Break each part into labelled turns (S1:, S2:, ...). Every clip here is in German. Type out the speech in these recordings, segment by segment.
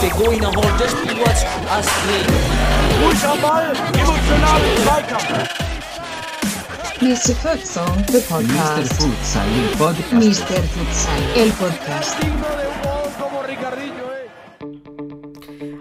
S1: Der Goiner holt das Spiel als
S2: Ruhig am Ball, emotional im Zweikampf.
S3: Mr. Futsal, the
S4: Mr.
S3: podcast.
S4: Futsal, il podcast.
S3: Mr. Futsal, el podcast.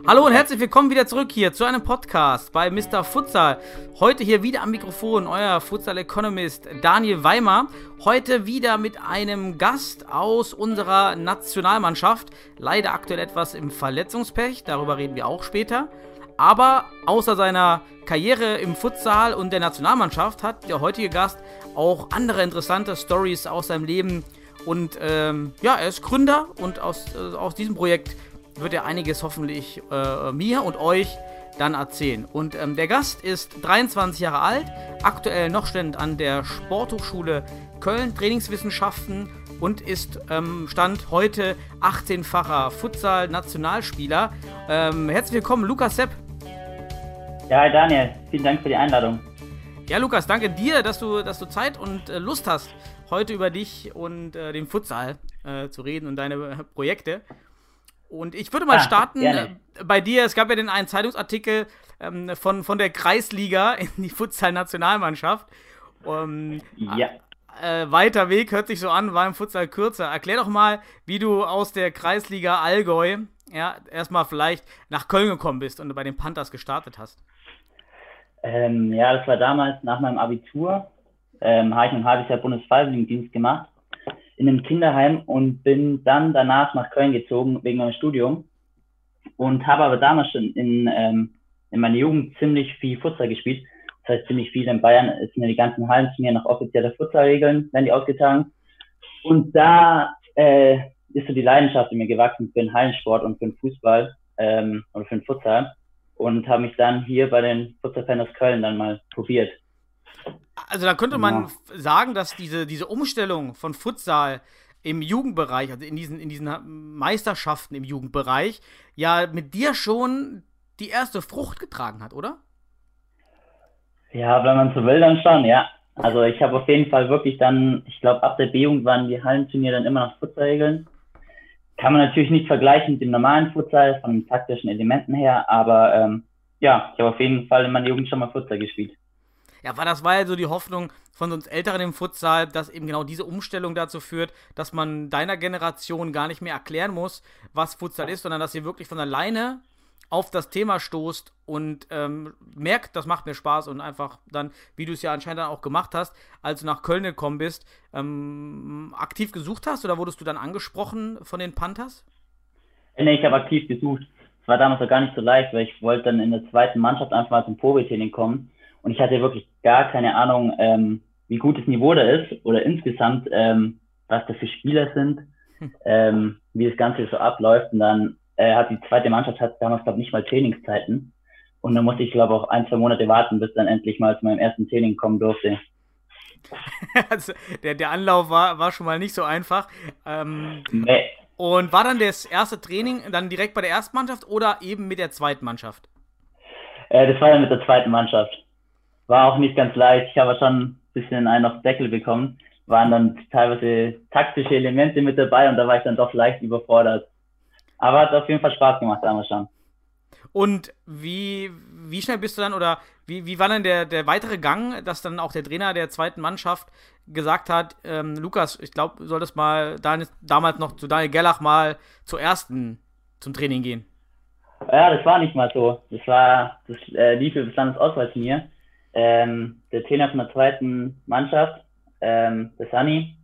S5: Hallo und herzlich willkommen wieder zurück hier zu einem Podcast bei Mr. Futsal. Heute hier wieder am Mikrofon euer Futsal Economist Daniel Weimer. Heute wieder mit einem Gast aus unserer Nationalmannschaft. Leider aktuell etwas im Verletzungspech, darüber reden wir auch später. Aber außer seiner Karriere im Futsal und der Nationalmannschaft hat der heutige Gast auch andere interessante Stories aus seinem Leben. Und ähm, ja, er ist Gründer und aus, äh, aus diesem Projekt wird er einiges hoffentlich äh, mir und euch dann erzählen. Und ähm, der Gast ist 23 Jahre alt, aktuell noch Student an der Sporthochschule Köln, Trainingswissenschaften und ist ähm, Stand heute 18-facher Futsal-Nationalspieler. Ähm, herzlich willkommen, Lukas Sepp.
S6: Ja, Daniel, vielen Dank für die Einladung.
S5: Ja, Lukas, danke dir, dass du, dass du Zeit und äh, Lust hast, heute über dich und äh, den Futsal äh, zu reden und deine Projekte. Und ich würde mal
S6: Ah,
S5: starten äh, bei dir. Es gab ja den einen Zeitungsartikel ähm, von, von der Kreisliga in die Futsal-Nationalmannschaft. Ähm,
S6: Ja.
S5: äh, weiter Weg hört sich so an, war im Futsal kürzer. Erklär doch mal, wie du aus der Kreisliga Allgäu ja, erstmal vielleicht nach Köln gekommen bist und bei den Panthers gestartet hast.
S6: Ähm, ja, das war damals nach meinem Abitur. Ähm, habe ich ein halbes Jahr Bundesfreiwilligendienst gemacht in einem Kinderheim und bin dann danach nach Köln gezogen wegen meinem Studium und habe aber damals schon in, ähm, in meiner Jugend ziemlich viel Futsal gespielt. Das heißt, ziemlich viel in Bayern sind ja die ganzen Hallen zu mir nach offizieller Futsalregeln, werden die ausgetragen. Und da äh, ist so die Leidenschaft in mir gewachsen für den Hallensport und für den Fußball ähm, oder für den Futsal und habe mich dann hier bei den Futsal-Fans Köln dann mal probiert.
S5: Also da könnte man
S6: Ja.
S5: sagen, dass diese, diese Umstellung von Futsal im Jugendbereich, also in diesen, in diesen Meisterschaften im Jugendbereich, ja mit dir schon die erste Frucht getragen hat, oder?
S6: Ja, wenn man so will, dann schon, ja. Also ich habe auf jeden Fall wirklich dann, ich glaube, ab der B-Jugend waren die Hallenturniere dann immer nach Futsalregeln. Kann man natürlich nicht vergleichen mit dem normalen Futsal von den taktischen Elementen her, aber ähm, ja, ich habe auf jeden Fall in meiner Jugend schon mal Futsal gespielt.
S5: Ja, weil das war ja so die Hoffnung von uns Älteren im Futsal, dass eben genau diese Umstellung dazu führt, dass man deiner Generation gar nicht mehr erklären muss, was Futsal ist, sondern dass ihr wirklich von alleine auf das Thema stoßt und ähm, merkt, das macht mir Spaß und einfach dann, wie du es ja anscheinend dann auch gemacht hast, als du nach Köln gekommen bist, ähm, aktiv gesucht hast oder wurdest du dann angesprochen von den Panthers?
S6: Äh, Nee, ich habe aktiv gesucht. Es war damals auch gar nicht so leicht, weil ich wollte dann in der zweiten Mannschaft einfach mal zum Probetraining kommen. Und ich hatte wirklich gar keine Ahnung, ähm, wie gut das Niveau da ist oder insgesamt, ähm, was da für Spieler sind, ähm, wie das Ganze so abläuft. Und dann äh, hat die zweite Mannschaft hat damals, glaube ich, nicht mal Trainingszeiten. Und dann musste ich, glaube ich, auch ein, zwei Monate warten, bis dann endlich mal zu meinem ersten Training kommen durfte.
S5: also, der, der Anlauf war, war schon mal nicht so einfach. Ähm,
S6: Nee,
S5: Und war dann das erste Training dann direkt bei der ersten Mannschaft oder eben mit der zweiten Mannschaft?
S6: Äh, das war dann mit der zweiten Mannschaft. War auch nicht ganz leicht. Ich habe schon ein bisschen einen auf den Deckel bekommen. Waren dann teilweise taktische Elemente mit dabei und da war ich dann doch leicht überfordert. Aber hat auf jeden Fall Spaß gemacht damals schon.
S5: Und wie, wie schnell bist du dann oder wie, wie war dann der, der weitere Gang, dass dann auch der Trainer der zweiten Mannschaft gesagt hat, ähm, Lukas, ich glaube, du solltest mal Daniel, damals noch zu Daniel Gerlach mal zur ersten zum Training gehen.
S6: Ja, das war nicht mal so. Das war, das äh, lief über das Landesauswahlturnier. Ähm, der Trainer von der zweiten Mannschaft, ähm, der Sunny,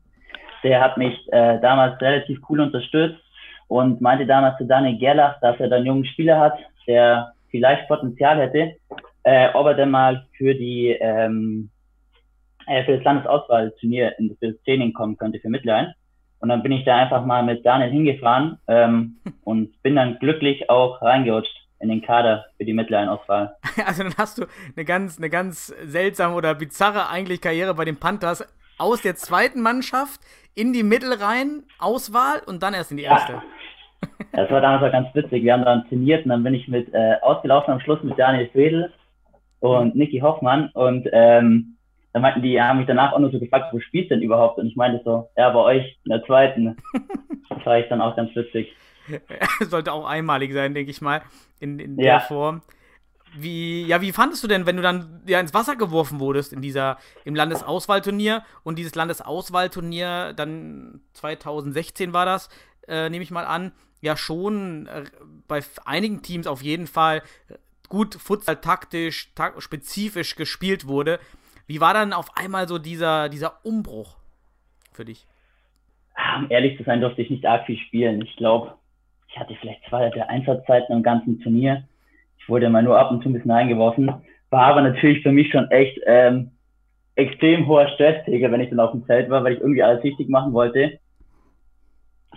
S6: der hat mich äh, damals relativ cool unterstützt und meinte damals zu Daniel Gerlach, dass er da einen jungen Spieler hat, der vielleicht Potenzial hätte, äh, ob er denn mal für die ähm, äh, für das Landesauswahlturnier in das Training kommen könnte für Mittelrhein. Und dann bin ich da einfach mal mit Daniel hingefahren ähm, und bin dann glücklich auch reingerutscht in den Kader für die Mittelrhein-Auswahl.
S5: Also dann hast du eine ganz, eine ganz seltsame oder bizarre eigentlich Karriere bei den Panthers aus der zweiten Mannschaft in die Mittelrhein-Auswahl und dann erst in die erste.
S6: Das war damals auch ganz witzig. Wir haben dann trainiert und dann bin ich mit äh, ausgelaufen am Schluss mit Daniel Fredel und Niki Hoffmann und ähm, da meinten die, haben mich danach auch nur so gefragt, wo spielst du denn überhaupt? Und ich meinte so, ja, bei euch in der zweiten. das war ich dann auch ganz witzig.
S5: Sollte auch einmalig sein, denke ich mal, in, in
S6: Ja.
S5: der Form. Wie, ja, wie fandest du denn, wenn du dann ja, ins Wasser geworfen wurdest in dieser, im Landesauswahlturnier und dieses Landesauswahlturnier dann 2016 war das, äh, nehme ich mal an, ja schon äh, bei einigen Teams auf jeden Fall gut Futsal taktisch, tak spezifisch gespielt wurde. Wie war dann auf einmal so dieser, dieser Umbruch für dich?
S6: Ah, Um ehrlich zu sein, durfte ich nicht arg viel spielen. Ich glaube, ich hatte vielleicht zwei der Einsatzzeiten im ganzen Turnier. Ich wurde mal nur ab und zu ein bisschen eingeworfen. War aber natürlich für mich schon echt ähm, extrem hoher Stressträger, wenn ich dann auf dem Feld war, weil ich irgendwie alles richtig machen wollte.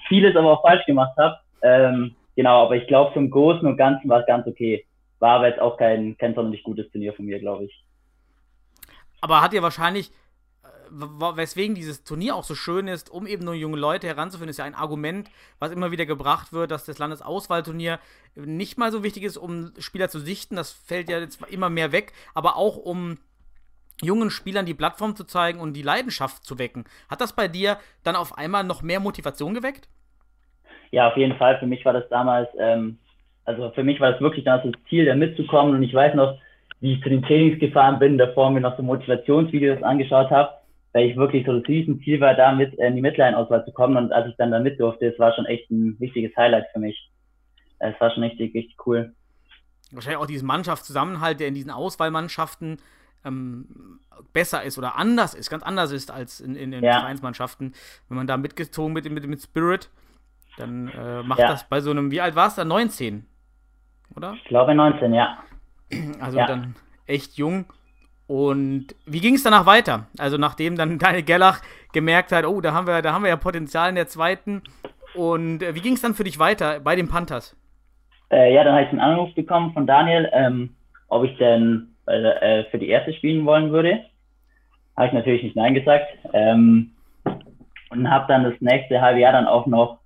S6: Vieles aber auch falsch gemacht habe. Ähm, genau, aber ich glaube, zum Großen und Ganzen war es ganz okay. War aber jetzt auch kein, kein sonderlich gutes Turnier von mir, glaube ich.
S5: Aber hat ja wahrscheinlich, weswegen dieses Turnier auch so schön ist, um eben nur junge Leute heranzuführen, ist ja ein Argument, was immer wieder gebracht wird, dass das Landesauswahlturnier nicht mal so wichtig ist, um Spieler zu sichten. Das fällt ja jetzt immer mehr weg, aber auch um jungen Spielern die Plattform zu zeigen und die Leidenschaft zu wecken. Hat das bei dir dann auf einmal noch mehr Motivation geweckt?
S6: Ja, auf jeden Fall. Für mich war das damals, ähm, also für mich war das wirklich das Ziel, da mitzukommen. Und ich weiß noch, wie ich zu den Trainings gefahren bin, davor mir noch so Motivationsvideos angeschaut habe, weil ich wirklich so das Riesenziel war, da mit äh, in die Midline-Auswahl zu kommen. Und als ich dann da mit durfte, es war schon echt ein wichtiges Highlight für mich. Es war schon richtig, richtig cool.
S5: Wahrscheinlich auch diesen Mannschaftszusammenhalt, der in diesen Auswahlmannschaften ähm, besser ist oder anders ist, ganz anders ist als in, in den
S6: Ja.
S5: Vereinsmannschaften. Wenn man da mitgezogen mit, mit, mit Spirit, dann äh, macht
S6: Ja.
S5: das bei so einem, wie alt war es da? 19, oder?
S6: Ich glaube 19, ja.
S5: Also
S6: Ja.
S5: dann echt jung. Und wie ging es danach weiter? Also nachdem dann Daniel Gellach gemerkt hat, oh, da haben wir, da haben wir ja Potenzial in der zweiten. Und äh, wie ging es dann für dich weiter bei den Panthers?
S6: Äh, ja, dann habe ich einen Anruf bekommen von Daniel, ähm, ob ich denn äh, für die erste spielen wollen würde. Habe ich natürlich nicht Nein gesagt. Ähm, und habe dann das nächste halbe Jahr dann auch noch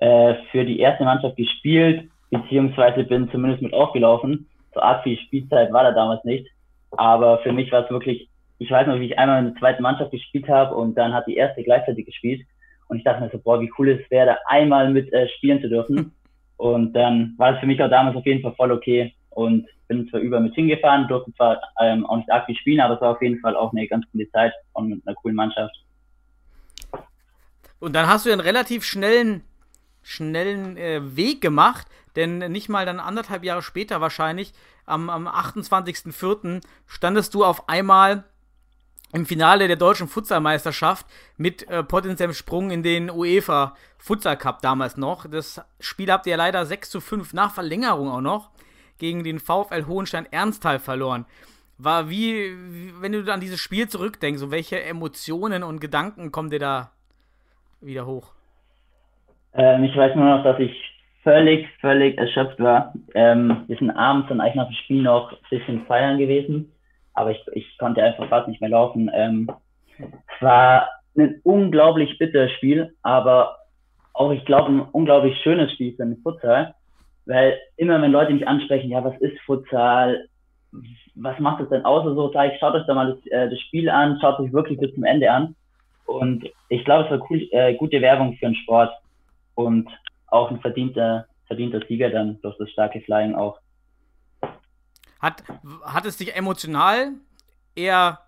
S6: äh, für die erste Mannschaft gespielt, beziehungsweise bin zumindest mit aufgelaufen. So arg viel Spielzeit war da damals nicht. Aber für mich war es wirklich, ich weiß noch, wie ich einmal in der zweiten Mannschaft gespielt habe und dann hat die erste gleichzeitig gespielt. Und ich dachte mir so, boah, wie cool es wäre, da einmal mit äh, spielen zu dürfen. Und dann war es für mich auch damals auf jeden Fall voll okay. Und bin zwar über mit hingefahren, durfte zwar ähm, auch nicht arg viel spielen, aber es war auf jeden Fall auch eine ganz coole Zeit und mit einer coolen Mannschaft.
S5: Und dann hast du einen relativ schnellen, schnellen äh, Weg gemacht, denn nicht mal dann anderthalb Jahre später wahrscheinlich, am, am 28.04. standest du auf einmal im Finale der deutschen Futsalmeisterschaft mit äh, potenziellem Sprung in den UEFA Futsal Cup damals noch. Das Spiel habt ihr leider 6 zu 5 nach Verlängerung auch noch gegen den VfL Hohenstein Ernsthal verloren. War wie, wenn du an dieses Spiel zurückdenkst, so welche Emotionen und Gedanken kommen dir da wieder hoch?
S6: Ähm, ich weiß nur noch, dass ich völlig, völlig erschöpft war. Ähm, wir sind abends dann eigentlich nach dem Spiel noch ein bisschen feiern gewesen, aber ich, ich konnte einfach fast nicht mehr laufen. Ähm, es war ein unglaublich bitteres Spiel, aber auch, ich glaube, ein unglaublich schönes Spiel für den Futsal, weil immer, wenn Leute mich ansprechen, ja, was ist Futsal, was macht es denn aus oder so, sage ich, schaut euch da mal das, äh, das Spiel an, schaut euch wirklich bis zum Ende an. Und ich glaube, es war cool, äh, gute Werbung für den Sport und auch ein verdienter, verdienter Sieger dann durch das starke Flying auch.
S5: Hat, hat es dich emotional eher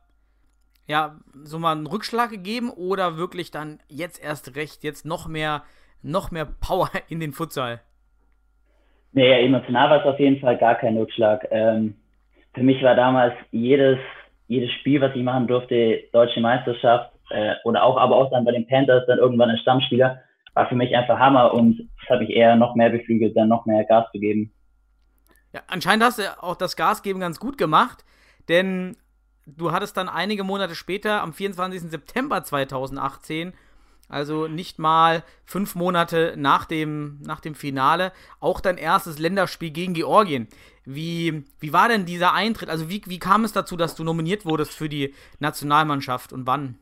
S5: ja, so mal einen Rückschlag gegeben oder wirklich dann jetzt erst recht, jetzt noch mehr, noch mehr Power in den Futsal?
S6: Nee, emotional war es auf jeden Fall gar kein Rückschlag. Ähm, für mich war damals jedes, jedes Spiel, was ich machen durfte, deutsche Meisterschaft äh, oder auch, aber auch dann bei den Panthers dann irgendwann als Stammspieler, war für mich einfach Hammer und das habe ich eher noch mehr beflügelt, dann noch mehr Gas zu geben.
S5: Ja, anscheinend hast du auch das Gasgeben ganz gut gemacht, denn du hattest dann einige Monate später, am 24. September 2018, also nicht mal fünf Monate nach dem, nach dem Finale, auch dein erstes Länderspiel gegen Georgien. Wie, wie war denn dieser Eintritt? Also wie, wie kam es dazu, dass du nominiert wurdest für die Nationalmannschaft und wann?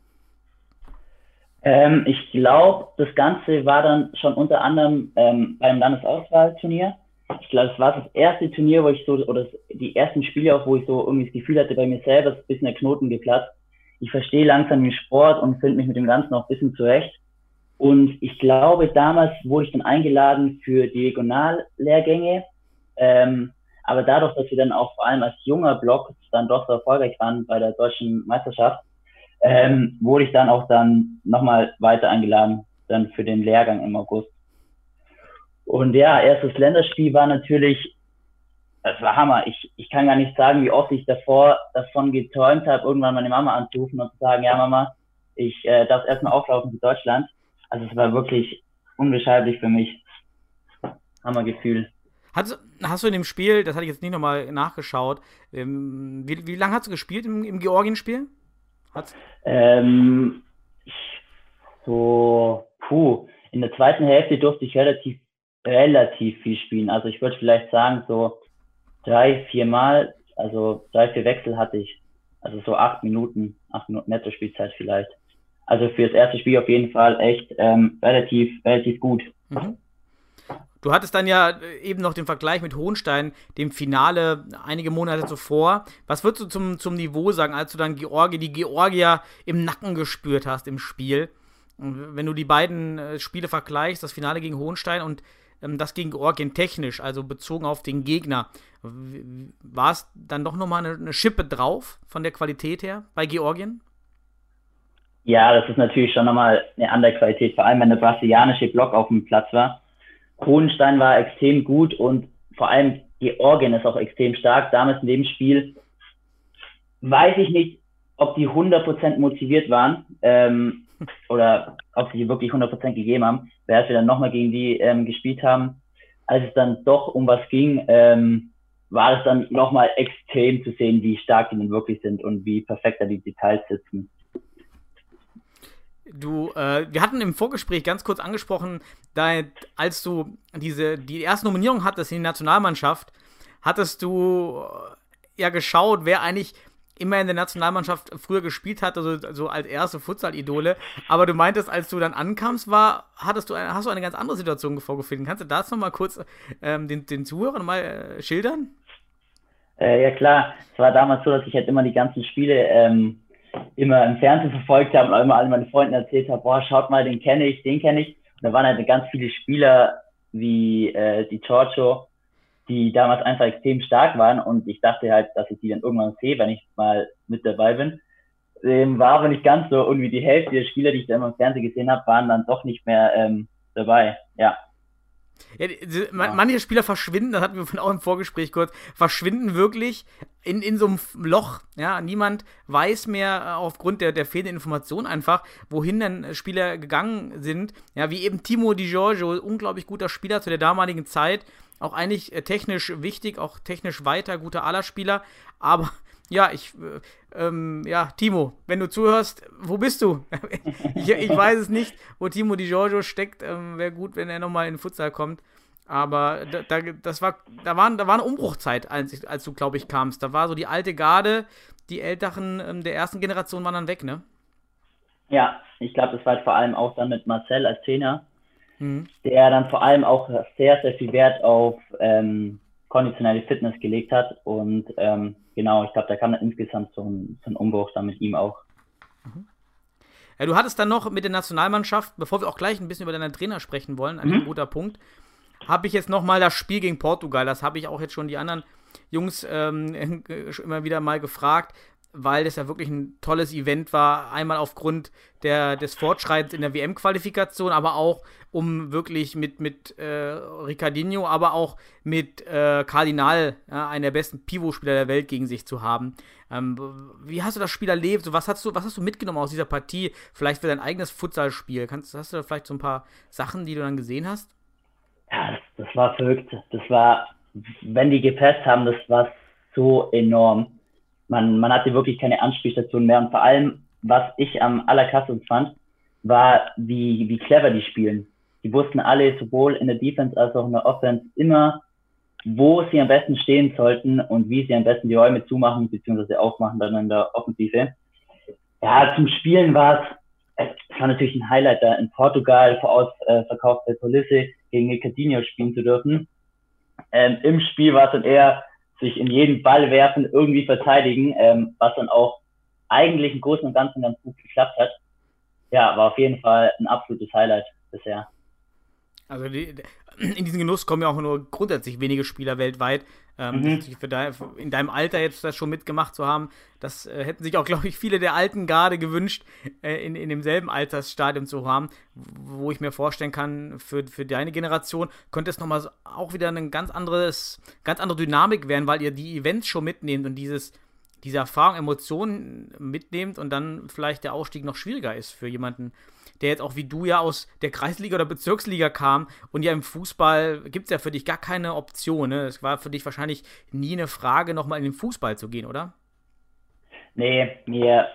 S6: Ähm, ich glaube, das Ganze war dann schon unter anderem ähm, beim Landesauswahlturnier. Ich glaube, es war das erste Turnier, wo ich so, oder die ersten Spiele auch, wo ich so irgendwie das Gefühl hatte bei mir selber, ist ein bisschen der Knoten geplatzt. ich verstehe langsam den Sport und finde mich mit dem Ganzen auch ein bisschen zurecht. Und ich glaube, damals wurde ich dann eingeladen für die Regionallehrgänge. Ähm, aber dadurch, dass wir dann auch vor allem als junger Block dann doch so erfolgreich waren bei der deutschen Meisterschaft, ähm, wurde ich dann auch dann nochmal weiter eingeladen, dann für den Lehrgang im August. Und ja, erstes Länderspiel war natürlich, das war Hammer. Ich, ich kann gar nicht sagen, wie oft ich davor davon geträumt habe, irgendwann meine Mama anzurufen und zu sagen, ja Mama, ich äh, darf erstmal auflaufen für Deutschland. Also es war wirklich unbeschreiblich für mich. Hammergefühl.
S5: Hast, hast du in dem Spiel, das hatte ich jetzt nicht nochmal nachgeschaut, ähm, wie, wie lange hast du gespielt im, im Georgien-Spiel?
S6: Ähm, so, puh, in der zweiten Hälfte durfte ich relativ, relativ viel spielen. Also ich würde vielleicht sagen, so drei, vier Mal, also drei, vier Wechsel hatte ich. Also so acht Minuten, acht Minuten Netto-Spielzeit vielleicht. Also für das erste Spiel auf jeden Fall echt ähm, relativ, relativ gut. Mhm.
S5: Du hattest dann ja äh, eben noch den Vergleich mit Hohenstein, dem Finale einige Monate zuvor. Was würdest du zum, zum Niveau sagen, als du dann Georgi, die Georgier im Nacken gespürt hast im Spiel? Wenn du die beiden äh, Spiele vergleichst, das Finale gegen Hohenstein und ähm, das gegen Georgien technisch, also bezogen auf den Gegner, war es dann doch nochmal eine, eine Schippe drauf von der Qualität her bei Georgien?
S6: Ja, das ist natürlich schon nochmal eine andere Qualität, vor allem wenn der brasilianische Block auf dem Platz war. Hohenstein war extrem gut und vor allem Georgien ist auch extrem stark. Damals in dem Spiel weiß ich nicht, ob die 100% motiviert waren ähm, oder ob sie wirklich 100% gegeben haben, während wir dann nochmal gegen die ähm, gespielt haben. Als es dann doch um was ging, ähm, war es dann nochmal extrem zu sehen, wie stark die denn wirklich sind und wie perfekt da die Details sitzen.
S5: Du, äh, wir hatten im Vorgespräch ganz kurz angesprochen, da, als du diese, die erste Nominierung hattest in die Nationalmannschaft, hattest du äh, ja geschaut, wer eigentlich immer in der Nationalmannschaft früher gespielt hat, also, also als erste Futsal-Idole. Aber du meintest, als du dann ankamst, war, hattest du, eine, hast du eine ganz andere Situation vorgefunden. Kannst du das nochmal kurz ähm, den, den Zuhörern mal äh, schildern?
S6: Äh, ja klar, es war damals so, dass ich halt immer die ganzen Spiele ähm, immer im Fernsehen verfolgt habe und immer alle meine Freunden erzählt habe, boah, schaut mal, den kenne ich, den kenne ich. Und da waren halt ganz viele Spieler wie äh, die Giorgio, die damals einfach extrem stark waren und ich dachte halt, dass ich die dann irgendwann sehe, wenn ich mal mit dabei bin. Ähm, war aber nicht ganz so. Irgendwie die Hälfte der Spieler, die ich da immer im Fernsehen gesehen habe, waren dann doch nicht mehr ähm, dabei. Ja.
S5: Ja, diese, ja. Manche Spieler verschwinden, das hatten wir von auch im Vorgespräch kurz, verschwinden wirklich in, in so einem Loch. Ja, niemand weiß mehr äh, aufgrund der, der fehlenden Information einfach, wohin dann Spieler gegangen sind. Ja, wie eben Timo Di Giorgio, unglaublich guter Spieler zu der damaligen Zeit. Auch eigentlich äh, technisch wichtig, auch technisch weiter, guter aller Spieler. Aber ja, ich, äh, ähm, ja, Timo, wenn du zuhörst, wo bist du? ich, ich, weiß es nicht, wo Timo Di Giorgio steckt. Ähm, Wäre gut, wenn er nochmal in den Futsal kommt. Aber da, da, das war, da, waren, da war eine Umbruchzeit, als, als du, glaube ich, kamst. Da war so die alte Garde, die Älteren ähm, der ersten Generation waren dann weg, ne?
S6: Ja, ich glaube, das war halt vor allem auch dann mit Marcel als Trainer, mhm. der dann vor allem auch sehr, sehr viel Wert auf ähm, konditionelle Fitness gelegt hat. Und ähm, genau, ich glaube, da kam dann insgesamt so ein, so ein Umbruch dann mit ihm auch.
S5: Mhm. Ja, du hattest dann noch mit der Nationalmannschaft, bevor wir auch gleich ein bisschen über deinen Trainer sprechen wollen, ein mhm. guter Punkt, habe ich jetzt nochmal das Spiel gegen Portugal, das habe ich auch jetzt schon die anderen Jungs ähm, immer wieder mal gefragt weil das ja wirklich ein tolles Event war. Einmal aufgrund der, des Fortschreitens in der WM-Qualifikation, aber auch um wirklich mit, mit äh, Ricardinho, aber auch mit äh, Cardinal, ja, einen der besten Pivot-Spieler der Welt, gegen sich zu haben. Ähm, wie hast du das Spiel erlebt? Was, hast du, was hast du mitgenommen aus dieser Partie? Vielleicht für dein eigenes Futsalspiel? Kannst, hast du da vielleicht so ein paar Sachen, die du dann gesehen hast?
S6: Ja, das, das war verrückt. Das war, wenn die gepasst haben, das war so enorm man, man hatte wirklich keine Anspielstation mehr. Und vor allem, was ich am allerkrassesten fand, war, wie, wie clever die spielen. Die wussten alle, sowohl in der Defense als auch in der Offense, immer, wo sie am besten stehen sollten und wie sie am besten die Räume zumachen bzw. aufmachen dann in der Offensive. Ja, zum Spielen war es, es war natürlich ein Highlight, da in Portugal vor äh, Kulisse gegen Coutinho spielen zu dürfen. Ähm, Im Spiel war es dann eher sich in jeden Ball werfen, irgendwie verteidigen, ähm, was dann auch eigentlich im Großen und Ganzen ganz gut geklappt hat. Ja, war auf jeden Fall ein absolutes Highlight bisher.
S5: Also die, in diesen Genuss kommen ja auch nur grundsätzlich wenige Spieler weltweit. Ähm,
S6: Mhm.
S5: für dein, in deinem Alter jetzt das schon mitgemacht zu haben, das äh, hätten sich auch, glaube ich, viele der alten Garde gewünscht, äh, in, in demselben Altersstadium zu haben, wo ich mir vorstellen kann, für, für deine Generation könnte es nochmal so, auch wieder eine ganz anderes, ganz andere Dynamik werden, weil ihr die Events schon mitnehmt und dieses, diese Erfahrung, Emotionen mitnehmt und dann vielleicht der Ausstieg noch schwieriger ist für jemanden, der jetzt auch wie du ja aus der Kreisliga oder Bezirksliga kam und ja im Fußball gibt es ja für dich gar keine Option. Ne? Es war für dich wahrscheinlich nie eine Frage, nochmal in den Fußball zu gehen, oder?
S6: Nee, mir,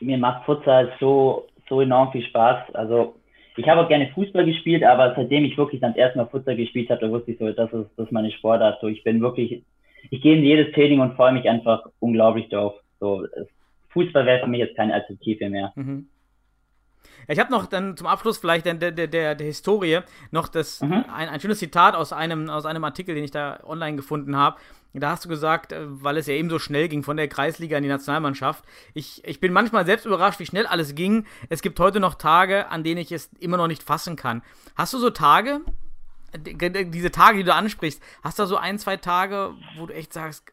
S6: mir macht Futsal so, so enorm viel Spaß. Also ich habe auch gerne Fußball gespielt, aber seitdem ich wirklich dann erstmal Futsal gespielt habe, da wusste ich so, das ist, das ist meine Sportart. So, ich bin wirklich, ich gehe in jedes Training und freue mich einfach unglaublich drauf. So, Fußball wäre für mich jetzt keine Alternative mehr.
S5: Mhm. Ich habe noch dann zum Abschluss vielleicht der, der, der, der Historie noch das,
S6: Mhm.
S5: ein, ein schönes Zitat aus einem, aus einem Artikel, den ich da online gefunden habe. Da hast du gesagt, äh, weil es ja eben so schnell ging von der Kreisliga in die Nationalmannschaft. Ich, ich bin manchmal selbst überrascht, wie schnell alles ging. Es gibt heute noch Tage, an denen ich es immer noch nicht fassen kann. Hast du so Tage, diese Tage, die du ansprichst, hast du da so ein, zwei Tage, wo du echt sagst,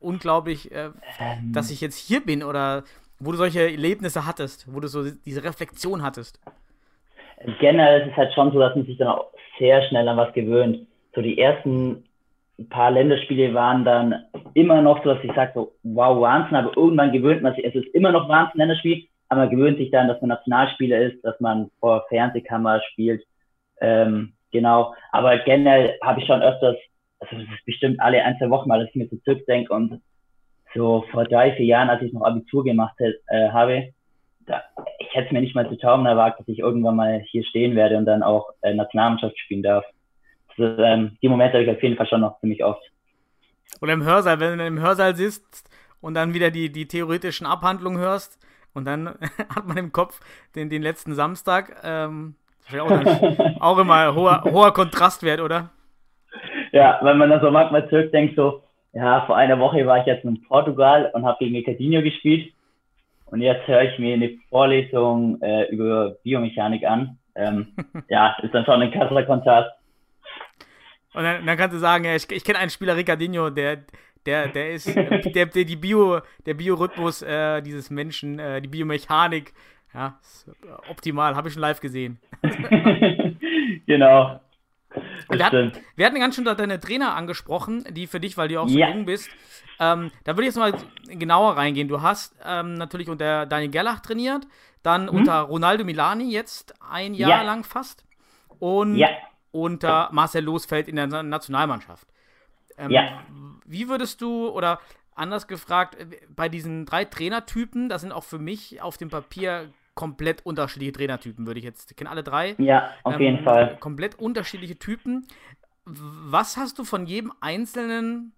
S5: unglaublich, äh,
S6: Ähm,
S5: dass ich jetzt hier bin oder wo du solche Erlebnisse hattest, wo du so diese Reflexion hattest.
S6: generell ist es halt schon so, dass man sich dann auch sehr schnell an was gewöhnt. So die ersten paar Länderspiele waren dann immer noch so, dass ich sage so, wow, Wahnsinn, aber irgendwann gewöhnt man sich, es ist immer noch Wahnsinn, Länderspiel, aber man gewöhnt sich dann, dass man Nationalspieler ist, dass man vor Fernsehkamera spielt, ähm, genau, aber generell habe ich schon öfters, also das ist bestimmt alle ein, zwei Wochen mal, dass ich mir so zurückdenke und so vor drei, vier Jahren, als ich noch Abitur gemacht äh, habe, da, ich hätte es mir nicht mal zu Tauben erwagt, dass ich irgendwann mal hier stehen werde und dann auch äh, Nationalmannschaft spielen darf. Also, ähm, die Momente habe ich auf jeden Fall schon noch ziemlich oft.
S5: Oder im Hörsaal, wenn du im Hörsaal sitzt und dann wieder die, die theoretischen Abhandlungen hörst und dann hat man im Kopf den, den letzten Samstag. Ähm, auch, dann, auch immer hoher, hoher Kontrastwert, oder?
S6: Ja, wenn man dann so manchmal zurückdenkt, so, ja, vor einer Woche war ich jetzt in Portugal und habe gegen Ricardinho gespielt. Und jetzt höre ich mir eine Vorlesung äh, über Biomechanik an. Ähm, ja, ist dann schon ein krasser Kontrast.
S5: Und dann, dann kannst du sagen, ich, ich kenne einen Spieler, Ricardinho, der, der, der ist, äh, der, der die Bio, der Biorhythmus äh, dieses Menschen, äh, die Biomechanik, ja, ist optimal, habe ich schon live gesehen.
S6: genau.
S5: Wir hatten, wir hatten ganz schön deine Trainer angesprochen, die für dich, weil du auch so
S6: Ja.
S5: jung bist. Ähm, da würde ich jetzt mal genauer reingehen. Du hast ähm, natürlich unter Daniel Gerlach trainiert, dann unter Ronaldo Milani jetzt ein Jahr
S6: Mhm. Ja.
S5: lang fast und
S6: Ja.
S5: unter Marcel Losfeld in der Na- Nationalmannschaft. Ähm,
S6: Ja.
S5: Wie würdest du, oder anders gefragt, äh, bei diesen drei Trainertypen, das sind auch für mich auf dem Papier komplett unterschiedliche Trainertypen, würde ich jetzt, ich kenne alle drei.
S6: Ja, auf
S5: Ähm,
S6: jeden Fall.
S5: Komplett unterschiedliche Typen. Was hast du von jedem Einzelnen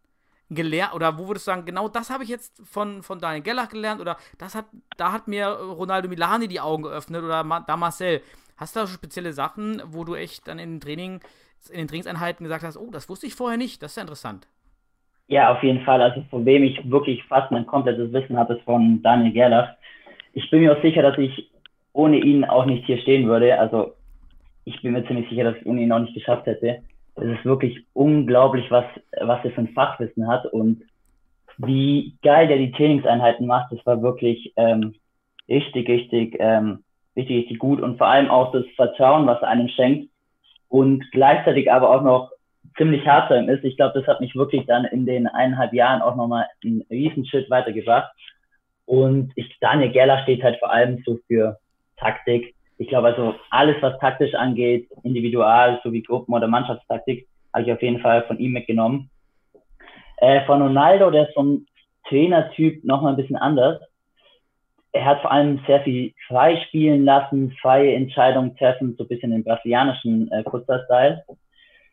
S5: gelernt? Oder wo würdest du sagen, genau das habe ich jetzt von, von Daniel Gellach gelernt? Oder das hat, da hat mir Ronaldo Milani die Augen geöffnet oder Ma, da Marcel. Hast du da so spezielle Sachen, wo du echt dann in den Training, in den Trainingseinheiten gesagt hast, oh, das wusste ich vorher nicht, das ist ja interessant.
S6: Ja, auf jeden Fall. Also von wem ich wirklich fast mein komplettes Wissen habe, ist von Daniel Gerlach. Ich bin mir auch sicher, dass ich ohne ihn auch nicht hier stehen würde. Also ich bin mir ziemlich sicher, dass ich ohne ihn auch nicht geschafft hätte. Es ist wirklich unglaublich, was, was er für ein Fachwissen hat und wie geil der die Trainingseinheiten macht. Das war wirklich ähm, richtig, richtig, ähm, richtig, richtig gut und vor allem auch das Vertrauen, was er einem schenkt und gleichzeitig aber auch noch ziemlich hart ihm ist. Ich glaube, das hat mich wirklich dann in den eineinhalb Jahren auch nochmal einen riesen Schritt weitergebracht. Und ich, Daniel Gerler steht halt vor allem so für Taktik. Ich glaube also alles, was taktisch angeht, individual sowie Gruppen- oder Mannschaftstaktik, habe ich auf jeden Fall von ihm mitgenommen. Äh, von Ronaldo, der ist vom Trainertyp nochmal ein bisschen anders. Er hat vor allem sehr viel frei spielen lassen, freie Entscheidungen treffen, so ein bisschen den brasilianischen äh, Futsal-Style.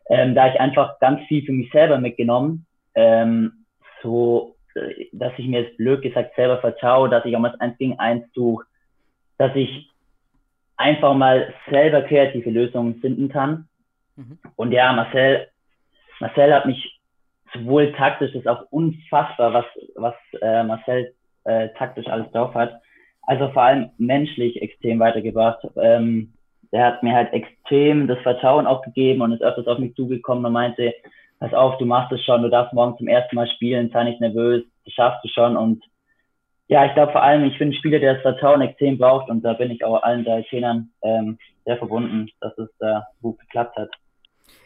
S6: Ähm, da ich einfach ganz viel für mich selber mitgenommen, ähm, so, dass ich mir jetzt blöd gesagt selber vertraue, dass ich auch mal das 1 gegen 1 suche, dass ich einfach mal selber kreative Lösungen finden kann.
S5: Mhm.
S6: Und ja, Marcel, Marcel hat mich sowohl taktisch, ist auch unfassbar, was, was äh, Marcel äh, taktisch alles drauf hat. Also vor allem menschlich extrem weitergebracht. Ähm, der hat mir halt extrem das Vertrauen auch gegeben und ist öfters auf mich zugekommen und meinte, pass auf, du machst es schon, du darfst morgen zum ersten Mal spielen, sei nicht nervös, das schaffst du schon und ja, ich glaube vor allem, ich bin ein Spieler, der das Vertrauen extrem braucht und da bin ich auch allen drei Trainern ähm, sehr verbunden, dass es da gut geklappt hat.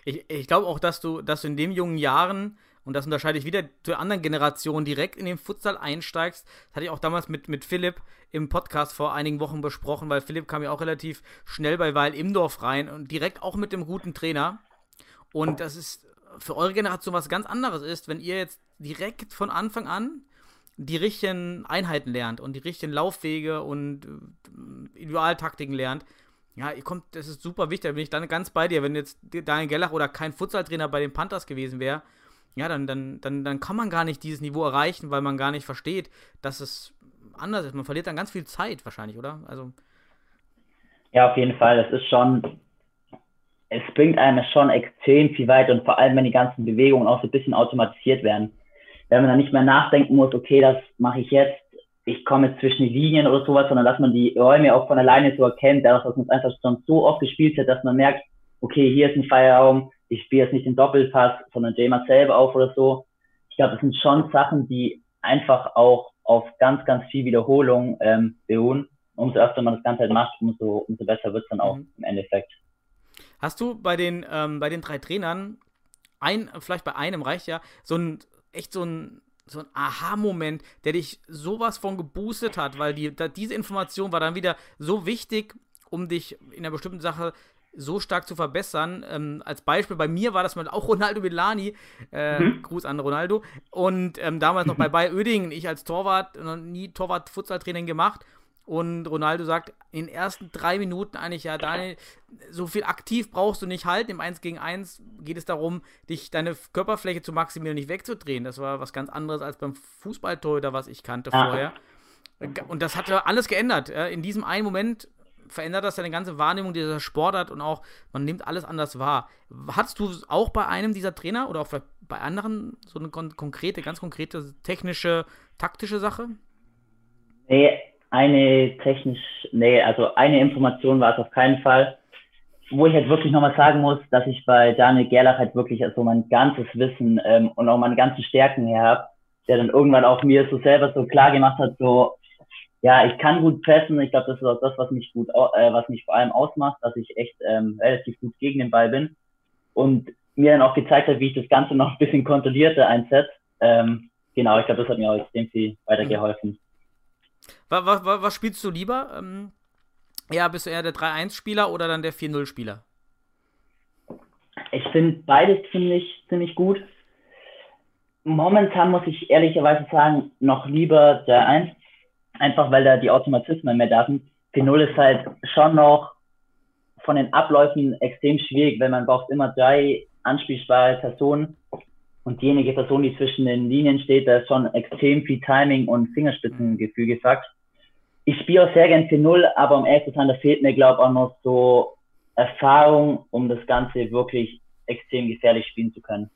S5: Ich, ich glaube auch, dass du, dass du in den jungen Jahren, und das unterscheide ich wieder zur anderen Generation, direkt in den Futsal einsteigst. Das hatte ich auch damals mit, mit Philipp im Podcast vor einigen Wochen besprochen, weil Philipp kam ja auch relativ schnell bei Weil Imdorf rein und direkt auch mit dem guten Trainer. Und das ist für eure Generation was ganz anderes ist, wenn ihr jetzt direkt von Anfang an die richtigen Einheiten lernt und die richtigen Laufwege und äh, Individualtaktiken lernt. Ja, ihr kommt, das ist super wichtig, da bin ich dann ganz bei dir. Wenn jetzt Daniel Gellach oder kein Futsaltrainer bei den Panthers gewesen wäre, ja, dann, dann, dann, dann kann man gar nicht dieses Niveau erreichen, weil man gar nicht versteht, dass es anders ist. Man verliert dann ganz viel Zeit wahrscheinlich, oder? Also.
S6: Ja, auf jeden Fall. Das ist schon, es bringt einem schon extrem viel weiter und vor allem, wenn die ganzen Bewegungen auch so ein bisschen automatisiert werden wenn man dann nicht mehr nachdenken muss, okay, das mache ich jetzt, ich komme jetzt zwischen die Linien oder sowas, sondern dass man die Räume auch von alleine so erkennt, dadurch, dass man es einfach schon so oft gespielt hat, dass man merkt, okay, hier ist ein Feierraum, ich spiele jetzt nicht den Doppelpass, sondern Jamer selber auf oder so. Ich glaube, das sind schon Sachen, die einfach auch auf ganz, ganz viel Wiederholung ähm, beruhen. Umso öfter man das Ganze halt macht, umso, umso besser wird es dann auch mhm. im Endeffekt.
S5: Hast du bei den, ähm, bei den drei Trainern ein, vielleicht bei einem reicht ja, so ein, echt so ein, so ein Aha-Moment, der dich sowas von geboostet hat, weil die, da, diese Information war dann wieder so wichtig, um dich in einer bestimmten Sache so stark zu verbessern. Ähm, als Beispiel bei mir war das mal auch Ronaldo Villani. Äh, mhm. Gruß an Ronaldo. Und ähm, damals noch bei Bayer Oedingen, ich als Torwart, noch nie Torwart-Futsal-Training gemacht. Und Ronaldo sagt in den ersten drei Minuten eigentlich, ja, Daniel, so viel aktiv brauchst du nicht halten. Im 1 gegen 1 geht es darum, dich deine Körperfläche zu maximieren und nicht wegzudrehen. Das war was ganz anderes als beim Fußballtorhüter, was ich kannte ah. vorher. Und das hat alles geändert. In diesem einen Moment verändert das deine ganze Wahrnehmung dieser Sportart und auch, man nimmt alles anders wahr. Hattest du auch bei einem dieser Trainer oder auch bei anderen so eine konkrete, ganz konkrete technische, taktische Sache?
S6: Nee, eine technisch, nee, also eine Information war es auf keinen Fall. Wo ich halt wirklich nochmal sagen muss, dass ich bei Daniel Gerlach halt wirklich also mein ganzes Wissen ähm, und auch meine ganzen Stärken her habe, der dann irgendwann auch mir so selber so klar gemacht hat, so, ja, ich kann gut pressen. Ich glaube, das ist auch das, was mich gut, äh, was mich vor allem ausmacht, dass ich echt ähm, relativ gut gegen den Ball bin. Und mir dann auch gezeigt hat, wie ich das Ganze noch ein bisschen kontrollierter einsetze. Ähm, genau, ich glaube, das hat mir auch extrem viel weitergeholfen.
S5: Was, was, was spielst du lieber? Ähm, ja, bist du eher der 3-1-Spieler oder dann der 4-0-Spieler?
S6: Ich finde beides ziemlich, ziemlich gut. Momentan muss ich ehrlicherweise sagen, noch lieber der 1, einfach weil da die Automatismen mehr da sind. 4-0 ist halt schon noch von den Abläufen extrem schwierig, weil man braucht immer drei anspielbare Personen und diejenige Person, die zwischen den Linien steht, da ist schon extrem viel Timing und Fingerspitzengefühl gefragt. Ich spiele auch sehr gern 4-0, aber um ehrlich zu sein, da fehlt mir, glaube ich, auch noch so Erfahrung, um das Ganze wirklich extrem gefährlich spielen zu können.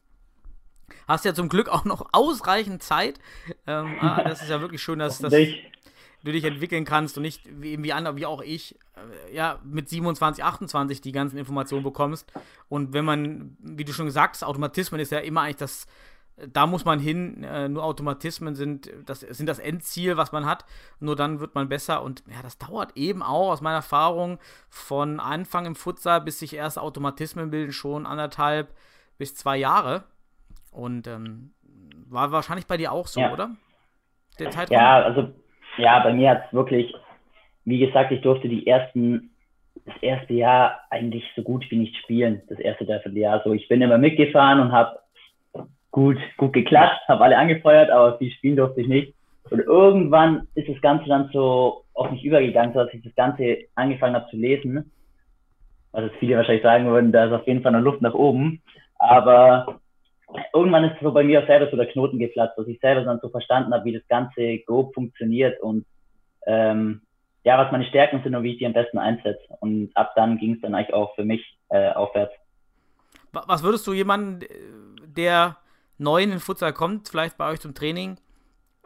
S5: Hast ja zum Glück auch noch ausreichend Zeit. Ähm, ah, das ist ja wirklich schön, dass, dass, du dich entwickeln kannst und nicht wie, wie andere, wie auch ich, äh, ja, mit 27, 28 die ganzen Informationen bekommst. Und wenn man, wie du schon gesagt hast, Automatismen ist ja immer eigentlich das, da muss man hin, äh, nur Automatismen sind das, sind das Endziel, was man hat. Nur dann wird man besser und ja, das dauert eben auch aus meiner Erfahrung von Anfang im Futsal bis sich erst Automatismen bilden, schon anderthalb bis zwei Jahre. Und ähm, war wahrscheinlich bei dir auch so,
S6: ja.
S5: oder?
S6: Der Zeitraum? Ja, also ja, bei mir hat es wirklich, wie gesagt, ich durfte die ersten, das erste Jahr eigentlich so gut wie nicht spielen, das erste Dreivierteljahr. So, ich bin immer mitgefahren und habe gut, gut geklatscht, habe alle angefeuert, aber viel spielen durfte ich nicht. Und irgendwann ist das Ganze dann so auf mich übergegangen, so dass ich das Ganze angefangen habe zu lesen. Was jetzt viele wahrscheinlich sagen würden, da ist auf jeden Fall eine Luft nach oben. Aber irgendwann ist so bei mir selber so der Knoten geplatzt, dass ich selber dann so verstanden habe, wie das Ganze grob funktioniert und ähm, ja, was meine Stärken sind und wie ich die am besten einsetze. Und ab dann ging es dann eigentlich auch für mich äh, aufwärts.
S5: Was würdest du jemanden, der neu in den Futsal kommt, vielleicht bei euch zum Training,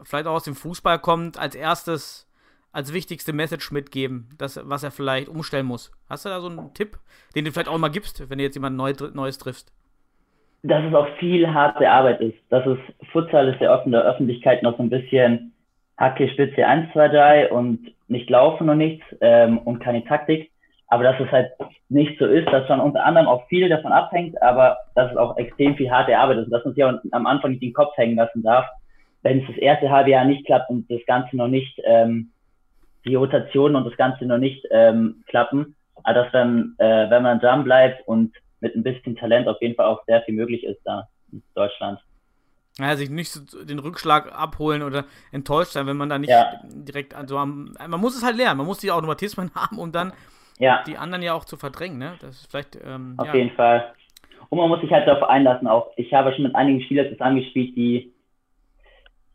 S5: vielleicht auch aus dem Fußball kommt, als erstes, als wichtigste Message mitgeben, das, was er vielleicht umstellen muss? Hast du da so einen Tipp, den du vielleicht auch mal gibst, wenn du jetzt jemand Neu Neues triffst?
S6: Dass es auch viel harte Arbeit ist. Dass es Futsal ist ja oft in der Öffentlichkeit noch so ein bisschen Hacke, Spitze 1, 2, 3 und nicht laufen und nichts ähm, und keine Taktik. Aber dass es halt nicht so ist, dass schon unter anderem auch viel davon abhängt, aber dass es auch extrem viel harte Arbeit ist und dass man sich auch am Anfang nicht den Kopf hängen lassen darf, wenn es das erste halbe Jahr nicht klappt und das Ganze noch nicht, ähm, die Rotation und das Ganze noch nicht ähm, klappen, aber dass dann, äh, wenn man dran bleibt und mit ein bisschen Talent auf jeden Fall auch sehr viel möglich ist da in Deutschland.
S5: Ja, sich nicht so den Rückschlag abholen oder enttäuscht sein, wenn man da nicht ja. direkt, also am, man muss es halt lernen, man muss die Automatismen haben, um dann ja. die anderen ja auch zu verdrängen, ne? Das ist vielleicht. Ähm,
S6: Auf ja. jeden Fall. Und man muss sich halt darauf einlassen auch. Ich habe schon mit einigen Spielern zusammengespielt, die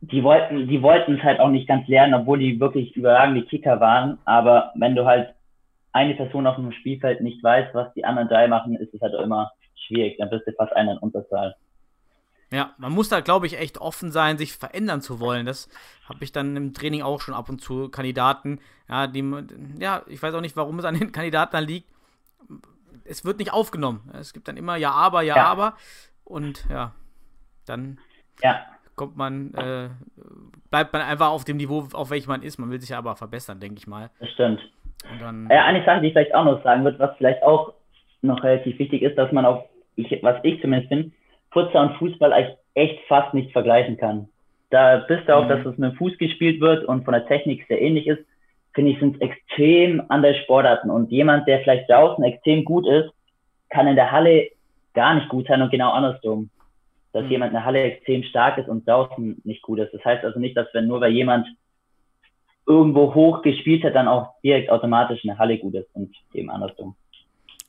S6: die wollten, die wollten es halt auch nicht ganz lernen, obwohl die wirklich überragende Kicker waren. Aber wenn du halt eine Person auf dem Spielfeld nicht weiß, was die anderen drei machen, ist es halt immer schwierig. Dann bist du fast einer in Unterzahl.
S5: Ja, man muss da, glaube ich, echt offen sein, sich verändern zu wollen. Das habe ich dann im Training auch schon ab und zu Kandidaten, ja, die, ja, ich weiß auch nicht, warum es an den Kandidaten dann liegt. Es wird nicht aufgenommen. Es gibt dann immer ja, aber, ja, ja. aber. Und ja, dann ja. kommt man, äh, bleibt man einfach auf dem Niveau, auf welchem man ist. Man will sich aber verbessern, denke ich mal.
S6: Das stimmt. Und dann, ja, eine Sache, die ich vielleicht auch noch sagen würde, was vielleicht auch noch relativ wichtig ist, dass man auf, ich, was ich zumindest bin, Futsal und Fußball eigentlich echt fast nicht vergleichen kann. Da bist du auch, mhm. dass es mit dem Fuß gespielt wird und von der Technik sehr ähnlich ist, finde ich, sind es extrem andere Sportarten. Und jemand, der vielleicht draußen extrem gut ist, kann in der Halle gar nicht gut sein und genau andersrum. Dass mhm. jemand in der Halle extrem stark ist und draußen nicht gut ist. Das heißt also nicht, dass wenn nur weil jemand irgendwo hoch gespielt hat, dann auch direkt automatisch in der Halle gut ist und eben andersrum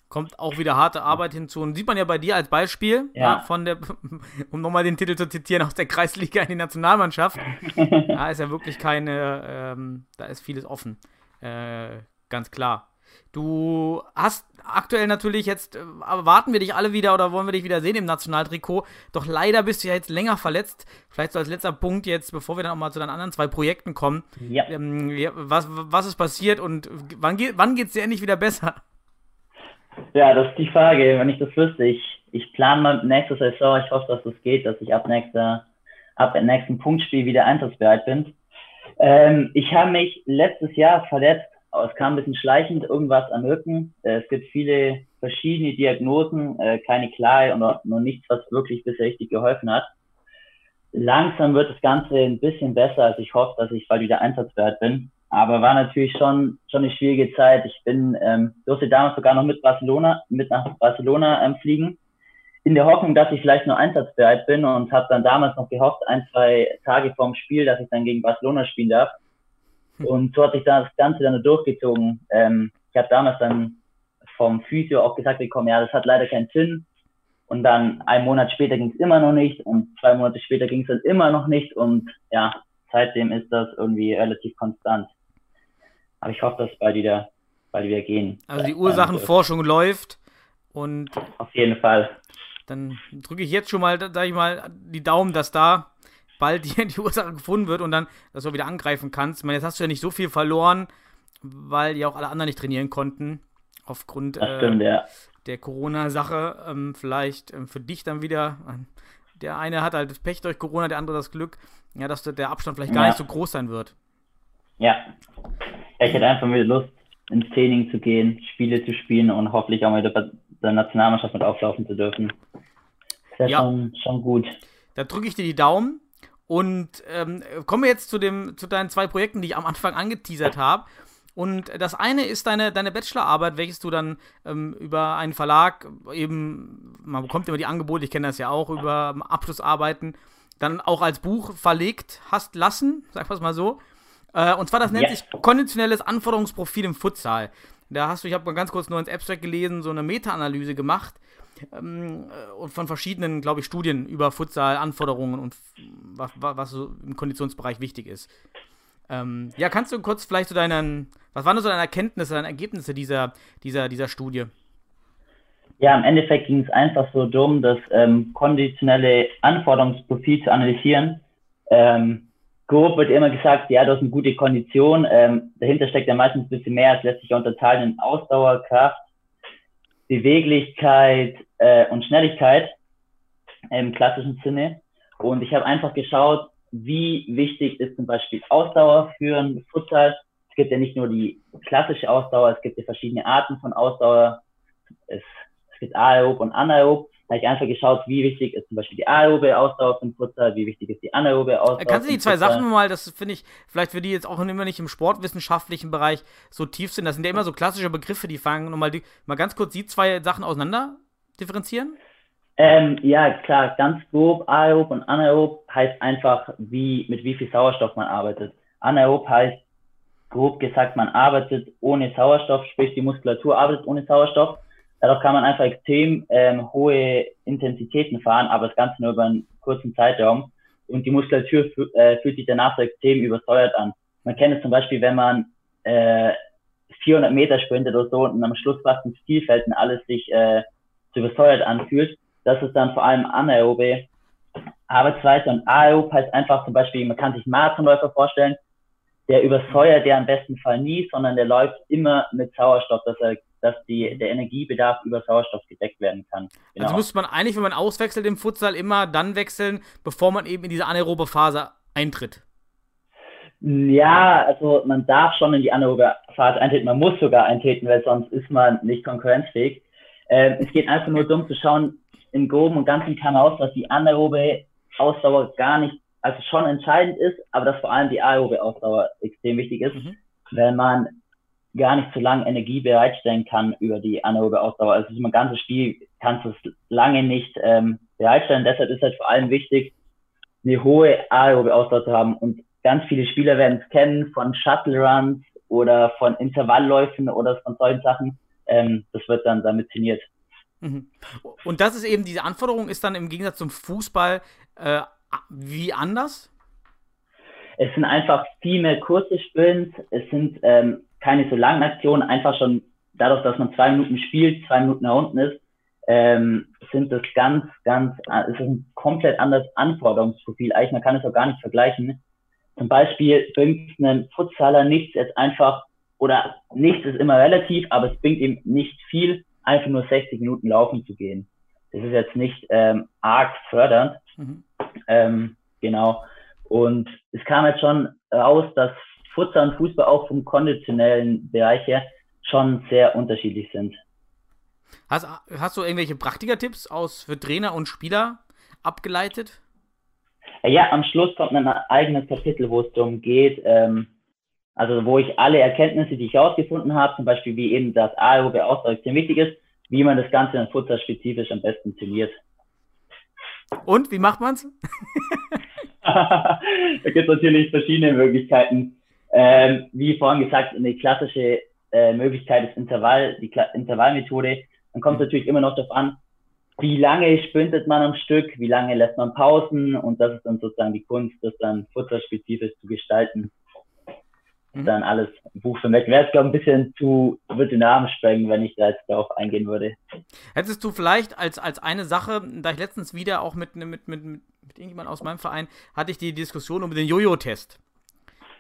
S5: kommt auch wieder harte Arbeit hinzu. Und sieht man ja bei dir als Beispiel, ja. Ja, von der, um nochmal den Titel zu zitieren, aus der Kreisliga in die Nationalmannschaft. da ist ja wirklich keine, ähm, da ist vieles offen. Äh, ganz klar. Du hast aktuell natürlich jetzt, äh, erwarten wir dich alle wieder oder wollen wir dich wieder sehen im Nationaltrikot. Doch leider bist du ja jetzt länger verletzt. Vielleicht so als letzter Punkt jetzt, bevor wir dann auch mal zu deinen anderen zwei Projekten kommen. Ja. Ähm, was, was ist passiert und wann, geht, wann geht es dir endlich wieder besser?
S6: Ja, das ist die Frage. Wenn ich das wüsste, ich, ich plane mal nächste Saison. Ich hoffe, dass das geht, dass ich ab nächster, ab dem nächsten Punktspiel wieder einsatzbereit bin. Ähm, ich habe mich letztes Jahr verletzt. Es kam ein bisschen schleichend irgendwas am Rücken. Äh, es gibt viele verschiedene Diagnosen, äh, keine klare und noch, noch nichts, was wirklich bisher richtig geholfen hat. Langsam wird das Ganze ein bisschen besser, als ich hoffe, dass ich bald wieder einsatzbereit bin. Aber war natürlich schon, schon eine schwierige Zeit. Ich bin, ähm, durfte damals sogar noch mit Barcelona, mit nach Barcelona ähm, fliegen, in der Hoffnung, dass ich vielleicht nur einsatzbereit bin und habe dann damals noch gehofft, ein, zwei Tage vorm Spiel, dass ich dann gegen Barcelona spielen darf. Und so hat sich das Ganze dann durchgezogen. Ähm, ich habe damals dann vom Physio auch gesagt bekommen, ja, das hat leider keinen Sinn. Und dann einen Monat später ging es immer noch nicht und zwei Monate später ging es dann immer noch nicht und ja, seitdem ist das irgendwie relativ konstant. Aber ich hoffe, dass bald wieder, bald wieder gehen.
S5: Also die Ursachenforschung läuft und.
S6: Auf jeden Fall.
S5: Dann drücke ich jetzt schon mal, sag ich mal, die Daumen, dass da bald die, die Ursache gefunden wird und dann, dass du wieder angreifen kannst. Ich meine, jetzt hast du ja nicht so viel verloren, weil ja auch alle anderen nicht trainieren konnten. Aufgrund
S6: stimmt, äh, ja.
S5: der Corona-Sache. Ähm, vielleicht ähm, für dich dann wieder. Der eine hat halt das Pech durch Corona, der andere das Glück, ja, dass der Abstand vielleicht gar ja. nicht so groß sein wird.
S6: Ja, ich hätte einfach wieder Lust, ins Training zu gehen, Spiele zu spielen und hoffentlich auch mal bei der Nationalmannschaft mit auflaufen zu dürfen. Das wäre ja. schon, schon gut.
S5: Da drücke ich dir die Daumen. Und ähm, kommen wir jetzt zu, dem, zu deinen zwei Projekten, die ich am Anfang angeteasert habe. Und das eine ist deine, deine Bachelorarbeit, welches du dann ähm, über einen Verlag eben, man bekommt immer die Angebote, ich kenne das ja auch, über Abschlussarbeiten, dann auch als Buch verlegt hast lassen, sag wir mal so. Äh, und zwar, das nennt ja. sich konditionelles Anforderungsprofil im Futsal. Da hast du, ich habe mal ganz kurz nur ins Abstract gelesen, so eine Meta-Analyse gemacht ähm, und von verschiedenen, glaube ich, Studien über Futsal-Anforderungen und was, was so im Konditionsbereich wichtig ist. Ähm, ja, kannst du kurz vielleicht zu deinen, was waren so deine Erkenntnisse, deine Ergebnisse dieser, dieser, dieser Studie?
S6: Ja, im Endeffekt ging es einfach so darum, das ähm, konditionelle Anforderungsprofil zu analysieren. Ähm, grob wird immer gesagt, ja, du hast eine gute Kondition. Ähm, dahinter steckt ja meistens ein bisschen mehr. Es lässt sich ja unterteilen in Ausdauer, Kraft, Beweglichkeit äh, und Schnelligkeit im klassischen Sinne. Und ich habe einfach geschaut, wie wichtig ist zum Beispiel Ausdauer für einen Futsal. Es gibt ja nicht nur die klassische Ausdauer, es gibt ja verschiedene Arten von Ausdauer. Es, es gibt aerob und anaerob. Da habe ich einfach geschaut, wie wichtig ist zum Beispiel die aerobe Ausdauer den Futsal, wie wichtig ist die anaerobe Ausdauer.
S5: Kannst du die zwei Sachen mal, das finde ich, vielleicht für die jetzt auch immer nicht im sportwissenschaftlichen Bereich so tief sind, das sind ja immer so klassische Begriffe, die fangen, nochmal die, mal ganz kurz die zwei Sachen auseinander differenzieren?
S6: Ähm, ja, klar, ganz grob, aerob und anaerob heißt einfach, wie, mit wie viel Sauerstoff man arbeitet. Anaerob heißt, grob gesagt, man arbeitet ohne Sauerstoff, sprich die Muskulatur arbeitet ohne Sauerstoff. Dadurch kann man einfach extrem ähm, hohe Intensitäten fahren, aber das Ganze nur über einen kurzen Zeitraum. Und die Muskulatur äh, fühlt sich danach so extrem übersäuert an. Man kennt es zum Beispiel, wenn man äh, 400 Meter sprintet oder so und am Schluss fast ins Ziel fällt und alles sich äh, zu übersäuert anfühlt. Das ist dann vor allem anaerobe Arbeitsweise und aerob heißt einfach zum Beispiel, man kann sich Marathonläufer vorstellen, der übersäuert der am besten Fall nie, sondern der läuft immer mit Sauerstoff, dass er dass die, der Energiebedarf über Sauerstoff gedeckt werden kann.
S5: Genau. Also müsste man eigentlich, wenn man auswechselt im Futsal, immer dann wechseln, bevor man eben in diese anaerobe Phase eintritt.
S6: Ja, also man darf schon in die anaerobe Phase eintreten, man muss sogar eintreten, weil sonst ist man nicht konkurrenzfähig. Ähm, es geht einfach nur darum zu schauen, im Groben und Ganzen kam aus, dass die anaerobe Ausdauer gar nicht, also schon entscheidend ist, aber dass vor allem die aerobe Ausdauer extrem wichtig ist, mhm. wenn man gar nicht so lange Energie bereitstellen kann über die anaerobe Ausdauer. Also ein ganzes Spiel kannst du es lange nicht ähm, bereitstellen. Deshalb ist halt vor allem wichtig, eine hohe aerobe Ausdauer zu haben. Und ganz viele Spieler werden es kennen von Shuttle Runs oder von Intervallläufen oder von solchen Sachen. Ähm, das wird dann damit trainiert.
S5: Mhm. Und das ist eben, diese Anforderung ist dann im Gegensatz zum Fußball äh, wie anders?
S6: Es sind einfach viel mehr kurze Sprints, es sind ähm, keine so langen Aktionen, einfach schon dadurch, dass man zwei Minuten spielt, zwei Minuten da unten ist, ähm, sind das ganz, ganz, es ist ein komplett anderes Anforderungsprofil. Eigentlich, man kann es auch gar nicht vergleichen. Zum Beispiel bringt einen Futsaler nichts jetzt einfach, oder nichts ist immer relativ, aber es bringt ihm nicht viel, einfach nur 60 Minuten laufen zu gehen. Das ist jetzt nicht ähm, arg fördernd. Mhm. Ähm, genau. Und es kam jetzt schon raus, dass Futsal und Fußball auch vom konditionellen Bereich her schon sehr unterschiedlich sind.
S5: Hast, hast du irgendwelche Praktikertipps aus für Trainer und Spieler abgeleitet?
S6: Ja, am Schluss kommt ein eigenes Kapitel, wo es darum geht, ähm, also wo ich alle Erkenntnisse, die ich herausgefunden habe, zum Beispiel wie eben das aerobe Ausdauer extrem wichtig ist, wie man das Ganze in Futsal spezifisch am besten trainiert.
S5: Und wie macht man's?
S6: da gibt es natürlich verschiedene Möglichkeiten. Ähm, wie vorhin gesagt, eine klassische äh, Möglichkeit ist Intervall, die Kla Intervallmethode. Dann kommt es natürlich immer noch darauf an, wie lange sprintet man am Stück, wie lange lässt man Pausen und das ist dann sozusagen die Kunst, das dann futterspezifisch zu gestalten. Mhm. Dann alles Buch für Mac. Wäre es, glaube ich, ein bisschen zu, würde den Namen sprengen, wenn ich da jetzt darauf eingehen würde.
S5: Hättest du vielleicht als, als eine Sache, da ich letztens wieder auch mit, mit, mit, mit irgendjemand aus meinem Verein, hatte ich die Diskussion um den Jojo-Test.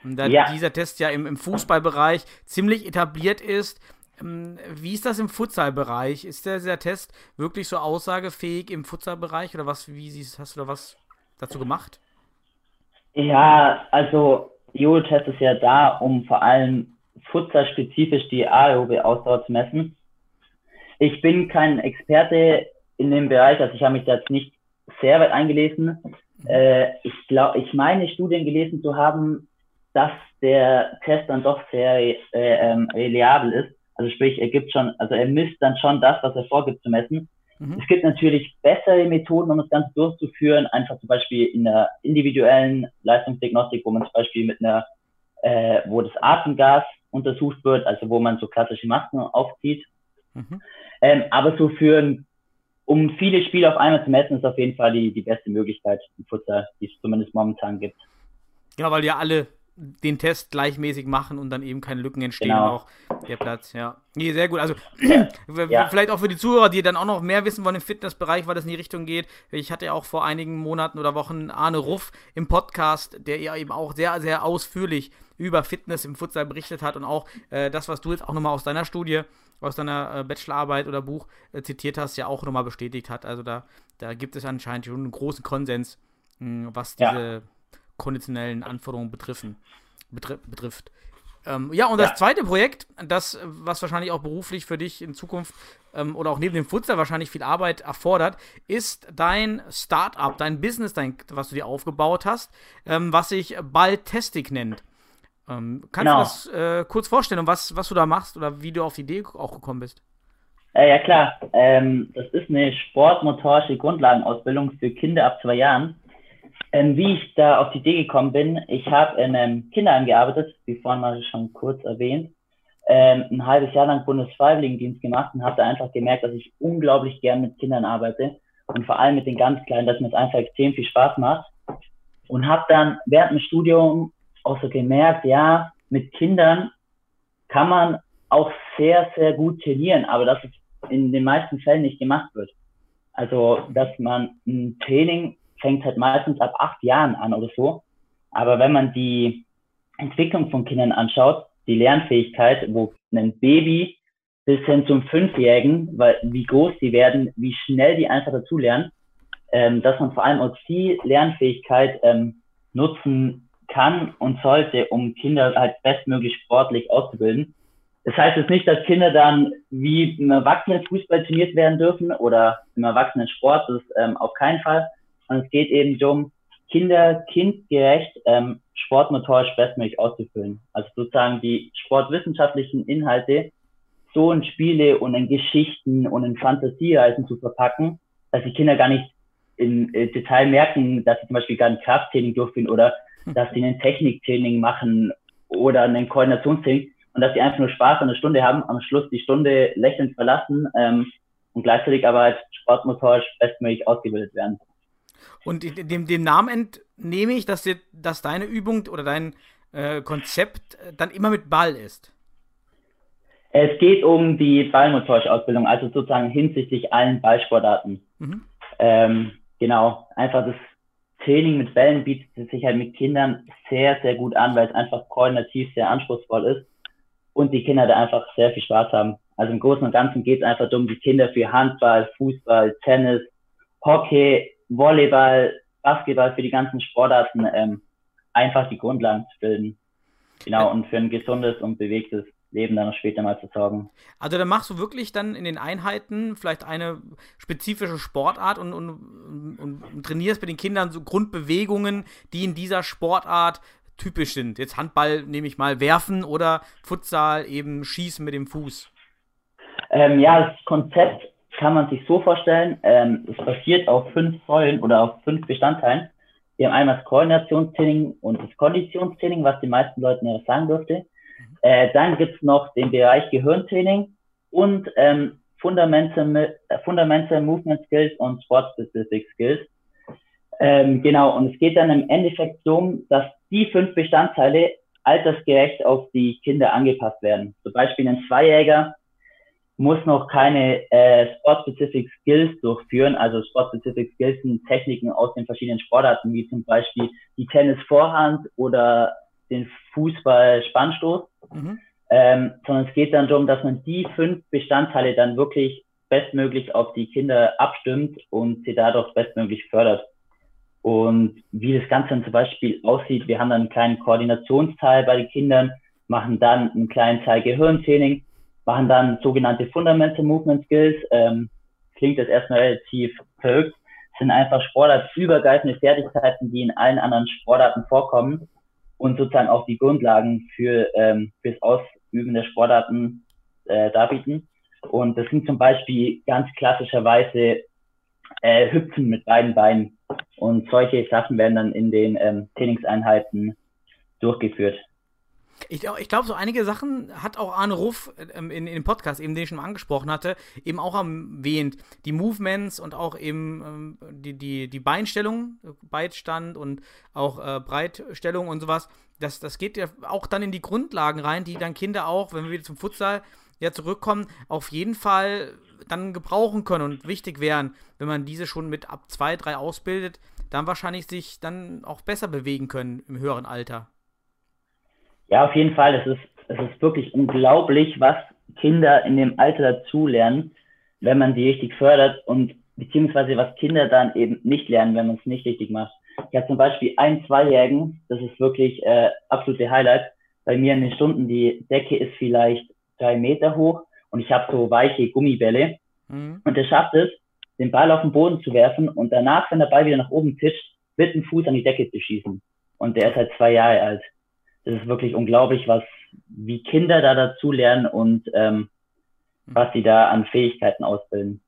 S5: Da ja. dieser Test ja im, im Fußballbereich ziemlich etabliert ist. Ähm, wie ist das im Futsalbereich? Ist der, dieser Test wirklich so aussagefähig im Futsalbereich oder was? Wie siehst, hast du da was dazu gemacht?
S6: Ja, also Jojo-Test ist ja da, um vor allem futsalspezifisch die aerobe Ausdauer zu messen. Ich bin kein Experte in dem Bereich, also ich habe mich da jetzt nicht sehr weit eingelesen. Äh, ich glaube, ich meine Studien gelesen zu haben, dass der Test dann doch sehr äh, ähm, reliabel ist. Also sprich, er gibt schon, also er misst dann schon das, was er vorgibt zu messen. Mhm. Es gibt natürlich bessere Methoden, um das Ganze durchzuführen, einfach zum Beispiel in der individuellen Leistungsdiagnostik, wo man zum Beispiel mit einer, äh, wo das Atemgas untersucht wird, also wo man so klassische Masken aufzieht. Mhm. Ähm, aber so für um viele Spiele auf einmal zu messen, ist auf jeden Fall die, die beste Möglichkeit im Futsal, die es zumindest momentan gibt.
S5: Genau, weil ja alle den Test gleichmäßig machen und dann eben keine Lücken entstehen.
S6: Genau.
S5: Auch der Platz, ja. Nee, sehr gut. Also,
S6: Ja.
S5: vielleicht auch für die Zuhörer, die dann auch noch mehr wissen wollen im Fitnessbereich, weil das in die Richtung geht. Ich hatte ja auch vor einigen Monaten oder Wochen Arne Ruff im Podcast, der ja eben auch sehr, sehr ausführlich über Fitness im Futsal berichtet hat und auch äh, das, was du jetzt auch nochmal aus deiner Studie, aus deiner äh, Bachelorarbeit oder Buch äh, zitiert hast, ja auch nochmal bestätigt hat. Also da, da gibt es anscheinend schon einen großen Konsens, mh, was
S6: Ja.
S5: Konditionellen Anforderungen betreffen, betri betrifft. Ähm, ja, und
S6: Ja.
S5: das zweite Projekt, das, was wahrscheinlich auch beruflich für dich in Zukunft ähm, oder auch neben dem Futsal wahrscheinlich viel Arbeit erfordert, ist dein Startup, dein Business, dein, was du dir aufgebaut hast, ähm, was sich Baltastic nennt. Ähm, kannst
S6: Genau.
S5: du das äh, kurz vorstellen, was, was du da machst oder wie du auf die Idee auch gekommen bist?
S6: Äh, ja klar, ähm, das ist eine sportmotorische Grundlagenausbildung für Kinder ab zwei Jahren. Ähm, wie ich da auf die Idee gekommen bin, ich habe in einem Kinderheim gearbeitet, wie vorhin mal schon kurz erwähnt, ähm, ein halbes Jahr lang Bundesfreiwilligendienst gemacht und habe da einfach gemerkt, dass ich unglaublich gern mit Kindern arbeite und vor allem mit den ganz Kleinen, dass mir das einfach extrem viel Spaß macht. Und habe dann während dem Studium auch so gemerkt, ja, mit Kindern kann man auch sehr, sehr gut trainieren, aber dass es in den meisten Fällen nicht gemacht wird. Also, dass man ein Training fängt halt meistens ab acht Jahren an oder so. Aber wenn man die Entwicklung von Kindern anschaut, die Lernfähigkeit, wo ein Baby bis hin zum Fünfjährigen, weil wie groß die werden, wie schnell die einfach dazulernen, ähm, dass man vor allem auch die Lernfähigkeit ähm, nutzen kann und sollte, um Kinder halt bestmöglich sportlich auszubilden. Das heißt jetzt nicht, dass Kinder dann wie im Erwachsenenfußball trainiert werden dürfen oder im Erwachsenensport, das ist ähm, auf keinen Fall. Und es geht eben darum, Kinder kindgerecht ähm, sportmotorisch bestmöglich auszufüllen. Also sozusagen die sportwissenschaftlichen Inhalte so in Spiele und in Geschichten und in Fantasiereisen zu verpacken, dass die Kinder gar nicht im äh, Detail merken, dass sie zum Beispiel gar ein Krafttraining durchführen oder dass sie ein Techniktraining machen oder ein Koordinationstraining und dass sie einfach nur Spaß an der Stunde haben, am Schluss die Stunde lächelnd verlassen ähm, und gleichzeitig aber halt sportmotorisch bestmöglich ausgebildet werden.
S5: Und de- dem, dem Namen entnehme ich, dass, dir, dass deine Übung oder dein äh, Konzept äh, dann immer mit Ball ist.
S6: Es geht um die ballmotorische Ausbildung, also sozusagen hinsichtlich allen Ballsportarten.
S5: Mhm.
S6: Ähm, genau, einfach das Training mit Bällen bietet sich halt mit Kindern sehr, sehr gut an, weil es einfach koordinativ sehr anspruchsvoll ist und die Kinder da einfach sehr viel Spaß haben. Also im Großen und Ganzen geht es einfach darum, die Kinder für Handball, Fußball, Tennis, Hockey, Volleyball, Basketball, für die ganzen Sportarten ähm, einfach die Grundlagen zu bilden. Genau, und für ein gesundes und bewegtes Leben dann auch später mal zu sorgen.
S5: Also dann machst du wirklich dann in den Einheiten vielleicht eine spezifische Sportart und, und, und, und trainierst mit den Kindern so Grundbewegungen, die in dieser Sportart typisch sind. Jetzt Handball nehme ich mal werfen oder Futsal eben schießen mit dem Fuß.
S6: Ähm, ja, das Konzept kann man sich so vorstellen, ähm, es basiert auf fünf Säulen oder auf fünf Bestandteilen. Wir haben einmal das Koordinationstraining und das Konditionstraining, was die meisten Leuten ja sagen dürfte. Äh, dann gibt's noch den Bereich Gehirntraining und ähm, Fundamental, äh, Fundamental Movement Skills und Sport Specific Skills. Ähm, genau, und es geht dann im Endeffekt darum, dass die fünf Bestandteile altersgerecht auf die Kinder angepasst werden. Zum Beispiel ein Zweijähriger muss noch keine äh, Sport-Specific Skills durchführen. Also Sport-Specific Skills sind Techniken aus den verschiedenen Sportarten, wie zum Beispiel die Tennis-Vorhand oder den Fußball-Spannstoß.
S5: Mhm.
S6: Ähm, sondern es geht dann darum, dass man die fünf Bestandteile dann wirklich bestmöglich auf die Kinder abstimmt und sie dadurch bestmöglich fördert. Und wie das Ganze dann zum Beispiel aussieht, wir haben dann einen kleinen Koordinationsteil bei den Kindern, machen dann einen kleinen Teil Gehirntraining, machen dann sogenannte Fundamental Movement Skills. Ähm, klingt das erstmal relativ verrückt, sind einfach sportartübergreifende Fertigkeiten, die in allen anderen Sportarten vorkommen und sozusagen auch die Grundlagen für ähm, fürs Ausüben der Sportarten äh, darbieten. Und das sind zum Beispiel ganz klassischerweise äh, Hüpfen mit beiden Beinen. Und solche Sachen werden dann in den ähm, Trainingseinheiten durchgeführt.
S5: Ich, ich glaube, so einige Sachen hat auch Arne Ruff ähm, in, in dem Podcast, eben den ich schon mal angesprochen hatte, eben auch erwähnt. Die Movements und auch eben ähm, die, die, die Beinstellung, Beitstand und auch äh, Breitstellung und sowas. das, das geht ja auch dann in die Grundlagen rein, die dann Kinder auch, wenn wir wieder zum Futsal ja zurückkommen, auf jeden Fall dann gebrauchen können und wichtig wären, wenn man diese schon mit ab zwei, drei ausbildet, dann wahrscheinlich sich dann auch besser bewegen können im höheren Alter.
S6: Ja, auf jeden Fall. Es ist, es ist wirklich unglaublich, was Kinder in dem Alter dazulernen, wenn man sie richtig fördert und beziehungsweise was Kinder dann eben nicht lernen, wenn man es nicht richtig macht. Ich habe zum Beispiel einen Zweijährigen, das ist wirklich äh, absolute Highlight. Bei mir in den Stunden, die Decke ist vielleicht drei Meter hoch und ich habe so weiche Gummibälle. Mhm. Und er schafft es, den Ball auf den Boden zu werfen und danach, wenn der Ball wieder nach oben tischt, mit dem Fuß an die Decke zu schießen. Und der ist halt zwei Jahre alt. Das ist wirklich unglaublich, was wie Kinder da dazu lernen und ähm, mhm. was sie da an Fähigkeiten ausbilden.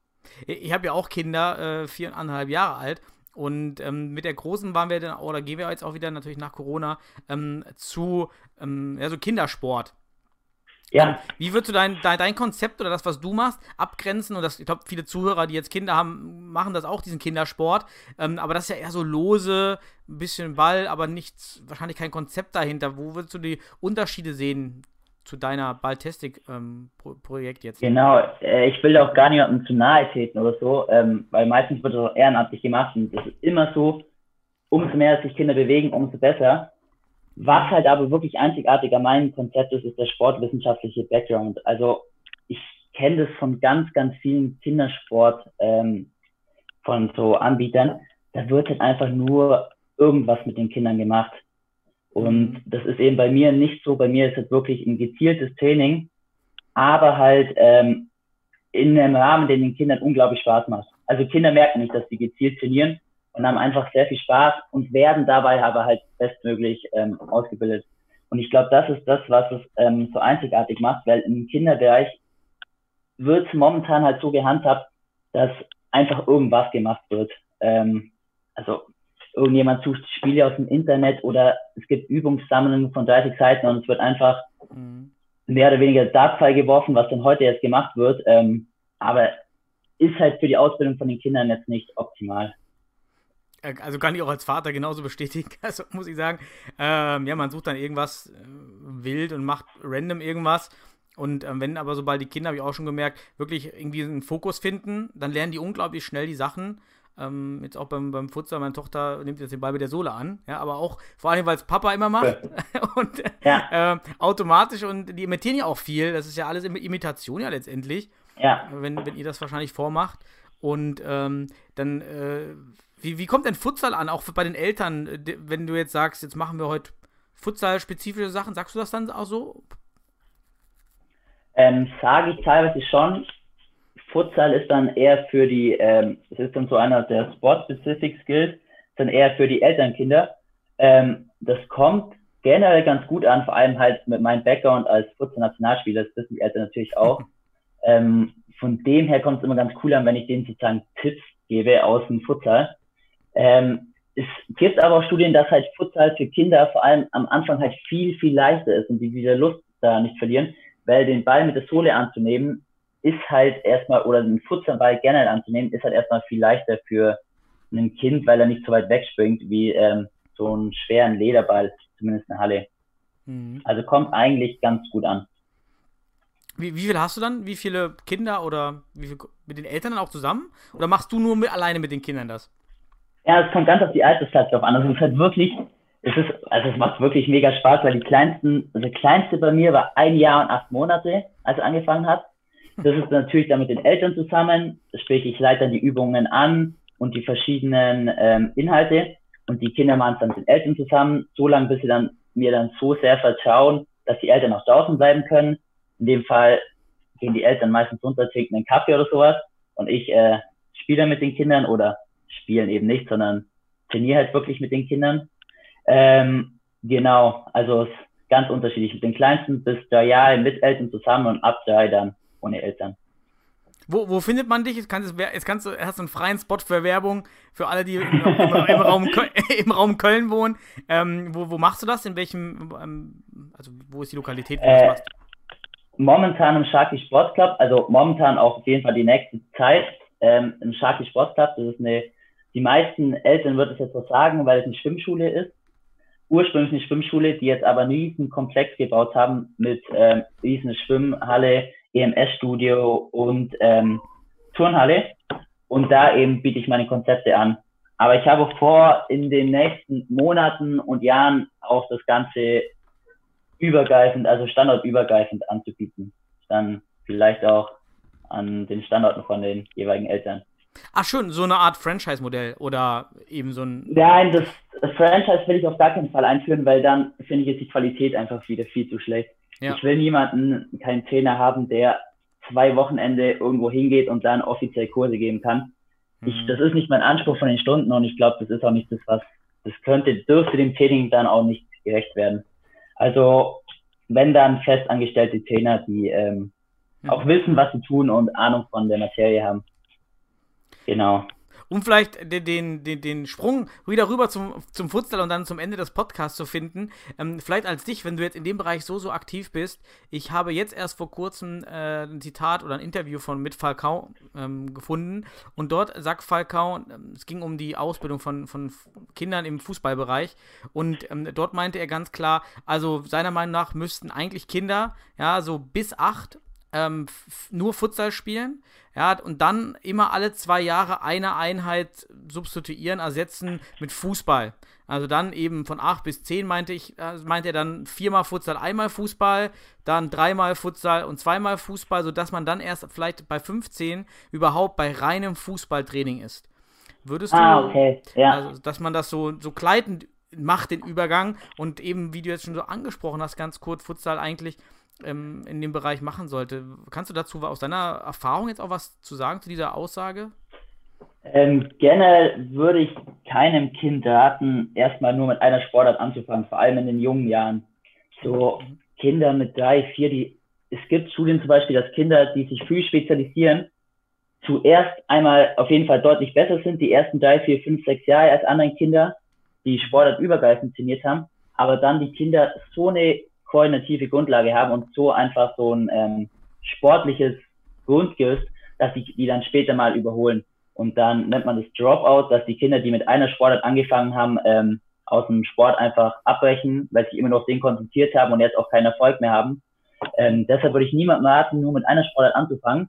S5: Ich habe ja auch Kinder, äh, viereinhalb Jahre alt. Und ähm, mit der Großen waren wir dann, oder gehen wir jetzt auch wieder natürlich nach Corona, ähm, zu ähm, ja, so Kindersport. Ja. Wie würdest du dein, dein, dein, Konzept oder das, was du machst, abgrenzen? Und das, ich glaube, viele Zuhörer, die jetzt Kinder haben, machen das auch, diesen Kindersport. Ähm, aber das ist ja eher so lose, ein bisschen Ball, aber nichts, wahrscheinlich kein Konzept dahinter. Wo würdest du die Unterschiede sehen zu deiner Balltastic-Projekt ähm, jetzt?
S6: Genau, äh, ich will auch gar niemandem zu nahe treten oder so, ähm, weil meistens wird das auch ehrenamtlich gemacht und das ist immer so, umso mehr sich Kinder bewegen, umso besser. Was halt aber wirklich einzigartig an meinem Konzept ist, ist der sportwissenschaftliche Background. Also ich kenne das von ganz, ganz vielen Kindersport ähm, von so Anbietern. Da wird halt einfach nur irgendwas mit den Kindern gemacht. Und mhm. das ist eben bei mir nicht so. Bei mir ist es wirklich ein gezieltes Training, aber halt ähm, in einem Rahmen, den den Kindern unglaublich Spaß macht. Also Kinder merken nicht, dass sie gezielt trainieren, und haben einfach sehr viel Spaß und werden dabei aber halt bestmöglich ähm, ausgebildet. Und ich glaube, das ist das, was es ähm, so einzigartig macht, weil im Kinderbereich wird es momentan halt so gehandhabt, dass einfach irgendwas gemacht wird. Ähm, also irgendjemand sucht Spiele aus dem Internet oder es gibt Übungssammlungen von 30 Seiten und es wird einfach mhm. mehr oder weniger Dartpfeil geworfen, was dann heute jetzt gemacht wird. Ähm, aber ist halt für die Ausbildung von den Kindern jetzt nicht optimal.
S5: Äh, also kann ich auch als Vater genauso bestätigen, also muss ich sagen. Ähm, ja, man sucht dann irgendwas äh, wild und macht random irgendwas. Und ähm, wenn aber sobald die Kinder, habe ich auch schon gemerkt, wirklich irgendwie einen Fokus finden, dann lernen die unglaublich schnell die Sachen. Ähm, jetzt auch beim, beim Futsal, meine Tochter nimmt jetzt den Ball mit der Sohle an, ja, aber auch vor allem, weil es Papa immer macht und ja. äh, automatisch und die imitieren ja auch viel, das ist ja alles Imitation ja letztendlich, ja. Wenn, wenn ihr das wahrscheinlich vormacht und ähm, dann äh, wie, wie kommt denn Futsal an, auch bei den Eltern, wenn du jetzt sagst, jetzt machen wir heute Futsal-spezifische Sachen, sagst du das dann auch so?
S6: Ähm, sage ich teilweise schon. Futsal ist dann eher für die, ähm, es ist dann so einer der Sport-Specific Skills, dann eher für die Elternkinder. Ähm, das kommt generell ganz gut an, vor allem halt mit meinem Background als Futsal-Nationalspieler, das wissen die Eltern natürlich auch. ähm, von dem her kommt es immer ganz cool an, wenn ich denen sozusagen Tipps gebe aus dem Futsal. Ähm, es gibt aber auch Studien, dass halt Futsal für Kinder vor allem am Anfang halt viel, viel leichter ist und die wieder Lust da nicht verlieren, weil den Ball mit der Sohle anzunehmen ist halt erstmal, oder den Futsalball generell anzunehmen, ist halt erstmal viel leichter für ein Kind, weil er nicht so weit wegspringt wie ähm, so einen schweren Lederball, zumindest eine Halle. Mhm. Also kommt eigentlich ganz gut an.
S5: Wie, wie viel hast du dann? Wie viele Kinder oder wie viel, mit den Eltern dann auch zusammen? Oder machst du nur mit, alleine mit den Kindern das?
S6: Ja, es kommt ganz auf die Altersklasse drauf an. Also es ist halt wirklich, es ist, also es macht wirklich mega Spaß, weil die kleinsten, also der kleinste bei mir war ein Jahr und acht Monate, als er angefangen hat. Das ist natürlich dann mit den Eltern zusammen, sprich ich leite dann die Übungen an und die verschiedenen ähm, Inhalte und die Kinder machen es dann mit den Eltern zusammen, so lange bis sie dann mir dann so sehr vertrauen, dass die Eltern auch draußen bleiben können. In dem Fall gehen die Eltern meistens runter, trinken einen Kaffee oder sowas und ich äh, spiele mit den Kindern oder spielen eben nicht, sondern trainiere halt wirklich mit den Kindern. Ähm, genau, also es ist ganz unterschiedlich. Mit den Kleinsten bis drei Jahre mit Eltern zusammen und ab drei dann ohne Eltern.
S5: Wo, wo findet man dich? Jetzt kannst, du, jetzt kannst du, hast du einen freien Spot für Werbung für alle, die im, im, im, Raum, im Raum, Köln wohnen. Ähm, wo, wo, machst du das? In welchem, ähm, also wo ist die Lokalität, wo
S6: äh, du das machst? Momentan im Sharky Sportclub, also momentan auch auf jeden Fall die nächste Zeit ähm, im Sharky Sportclub. Das ist eine die meisten Eltern wird es jetzt was sagen, weil es eine Schwimmschule ist. ursprünglich eine Schwimmschule, die jetzt aber einen riesen Komplex gebaut haben mit ähm, riesen Schwimmhalle, EMS-Studio und ähm, Turnhalle. Und da eben biete ich meine Konzepte an. Aber ich habe vor, in den nächsten Monaten und Jahren auch das Ganze übergreifend, also standortübergreifend anzubieten. Dann vielleicht auch an den Standorten von den jeweiligen Eltern.
S5: Ach schön, so eine Art Franchise-Modell oder eben so ein.
S6: Nein, das, das Franchise will ich auf gar keinen Fall einführen, weil dann finde ich, ist die Qualität einfach wieder viel zu schlecht. Ja. Ich will niemanden, keinen Trainer haben, der zwei Wochenende irgendwo hingeht und dann offiziell Kurse geben kann. Ich, mhm. das ist nicht mein Anspruch von den Stunden und ich glaube, das ist auch nicht das, was, das könnte, dürfte dem Training dann auch nicht gerecht werden. Also, wenn dann festangestellte Trainer, die ähm, mhm. auch wissen, was sie tun und Ahnung von der Materie haben. Genau
S5: um vielleicht den, den, den, den Sprung wieder rüber zum, zum Futsal und dann zum Ende des Podcasts zu finden. Ähm, vielleicht als dich, wenn du jetzt in dem Bereich so, so aktiv bist. Ich habe jetzt erst vor kurzem äh, ein Zitat oder ein Interview von mit Falcao ähm, gefunden und dort sagt Falcao, ähm, es ging um die Ausbildung von, von Kindern im Fußballbereich und ähm, dort meinte er ganz klar, also seiner Meinung nach müssten eigentlich Kinder, ja, so bis acht ähm, nur Futsal spielen, ja, und dann immer alle zwei Jahre eine Einheit substituieren, ersetzen mit Fußball. Also dann eben von 8 bis 10 meinte ich, äh, meinte er dann viermal Futsal, einmal Fußball, dann dreimal Futsal und zweimal Fußball, sodass man dann erst vielleicht bei 15 überhaupt bei reinem Fußballtraining ist. Würdest du,
S6: ah, okay. ja.
S5: also, dass man das so, so gleitend macht, den Übergang und eben, wie du jetzt schon so angesprochen hast, ganz kurz, Futsal eigentlich ähm, in dem Bereich machen sollte. Kannst du dazu aus deiner Erfahrung jetzt auch was zu sagen zu dieser Aussage?
S6: Ähm, generell würde ich keinem Kind raten, erstmal nur mit einer Sportart anzufangen, vor allem in den jungen Jahren. So Kinder mit drei, vier, die, es gibt Studien zum Beispiel, dass Kinder, die sich früh spezialisieren, zuerst einmal auf jeden Fall deutlich besser sind, die ersten drei, vier, fünf, sechs Jahre als andere Kinder, die Sportart übergreifend trainiert haben, aber dann die Kinder so eine koordinative Grundlage haben und so einfach so ein ähm, sportliches Grundgerüst, dass sie die dann später mal überholen. Und dann nennt man das Dropout, dass die Kinder, die mit einer Sportart angefangen haben, ähm, aus dem Sport einfach abbrechen, weil sie immer noch den konzentriert haben und jetzt auch keinen Erfolg mehr haben. Ähm, deshalb würde ich niemandem raten, nur mit einer Sportart anzufangen.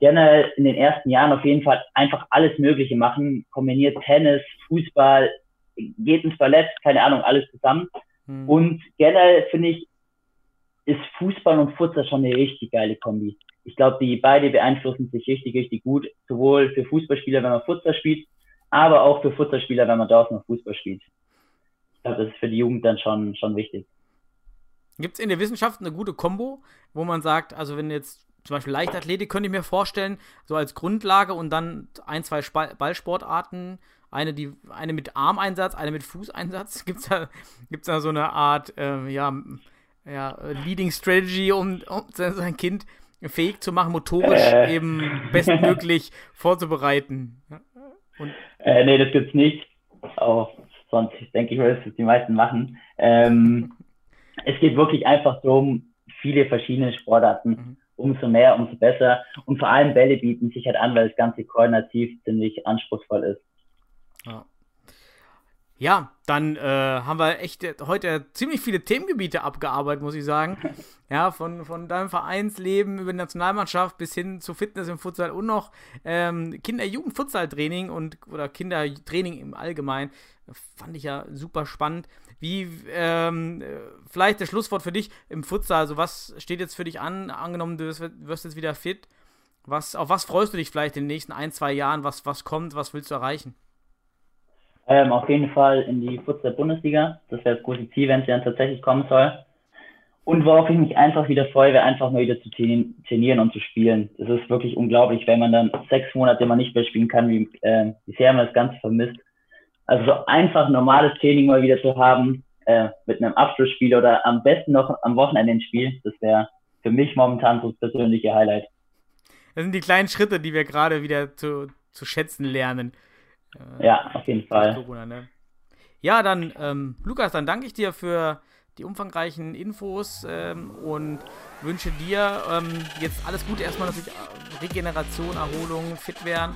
S6: Gerne in den ersten Jahren auf jeden Fall einfach alles Mögliche machen. Kombiniert Tennis, Fußball, geht ins Ballett, keine Ahnung, alles zusammen. Hm. Und generell finde ich, ist Fußball und Futsal schon eine richtig geile Kombi. Ich glaube, die beide beeinflussen sich richtig, richtig gut. Sowohl für Fußballspieler, wenn man Futsal spielt, aber auch für Futsalspieler, wenn man draußen noch Fußball spielt. Ich glaube, das ist für die Jugend dann schon, schon wichtig.
S5: Gibt es in der Wissenschaft eine gute Kombo, wo man sagt, also wenn jetzt zum Beispiel Leichtathletik könnte ich mir vorstellen, so als Grundlage und dann ein, zwei Ballsportarten, eine, die, eine mit Armeinsatz, eine mit Fußeinsatz. Gibt es da, gibt's da so eine Art, äh, ja, ja, Leading Strategy, um, um sein Kind fähig zu machen, motorisch äh. eben bestmöglich vorzubereiten.
S6: Und äh, nee, das gibt's nicht. Auch sonst denke ich, dass die meisten machen. Ähm, es geht wirklich einfach darum, viele verschiedene Sportarten. Mhm. Umso mehr, umso besser. Und vor allem Bälle bieten sich halt an, weil das Ganze koordinativ ziemlich anspruchsvoll ist.
S5: Ja. Ja, dann äh, haben wir echt heute ziemlich viele Themengebiete abgearbeitet, muss ich sagen. Ja, von, von deinem Vereinsleben über die Nationalmannschaft bis hin zu Fitness im Futsal und noch ähm, Kinder-Jugend-Futsal-Training und oder Kindertraining im Allgemeinen. Fand ich ja super spannend. Wie, ähm, vielleicht das Schlusswort für dich im Futsal. Also, was steht jetzt für dich an? Angenommen, du wirst, wirst jetzt wieder fit. Was, auf was freust du dich vielleicht in den nächsten ein, zwei Jahren? Was, was kommt? Was willst du erreichen?
S6: Ähm, auf jeden Fall in die Futsal-Bundesliga. Das wäre das große Ziel, wenn es dann tatsächlich kommen soll. Und worauf ich mich einfach wieder freue, wäre einfach mal wieder zu trainieren und zu spielen. Das ist wirklich unglaublich, wenn man dann sechs Monate mal nicht mehr spielen kann, wie, äh, sehr man das Ganze vermisst. Also so einfach normales Training mal wieder zu haben, äh, mit einem Abschlussspiel oder am besten noch am Wochenende ein Spiel, das wäre für mich momentan so das persönliche Highlight.
S5: Das sind die kleinen Schritte, die wir gerade wieder zu, zu schätzen lernen.
S6: Äh, ja, auf jeden Fall. Corona,
S5: ne? Ja, dann, ähm, Lukas, dann danke ich dir für die umfangreichen Infos ähm, und wünsche dir ähm, jetzt alles Gute. Erstmal natürlich äh, Regeneration, Erholung, fit werden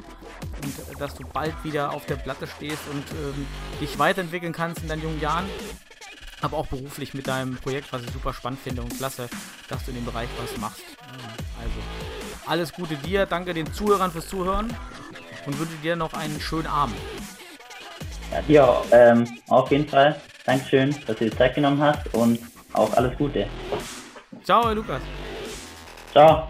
S5: und äh, dass du bald wieder auf der Platte stehst und ähm, dich weiterentwickeln kannst in deinen jungen Jahren. aber auch beruflich mit deinem Projekt, was ich super spannend finde und klasse, dass du in dem Bereich was machst. Also, alles Gute dir, danke den Zuhörern fürs Zuhören und wünsche dir noch einen schönen Abend.
S6: Ja, ähm, auf jeden Fall. Dankeschön, dass du dir Zeit genommen hast und auch alles Gute.
S5: Ciao, Lukas.
S6: Ciao.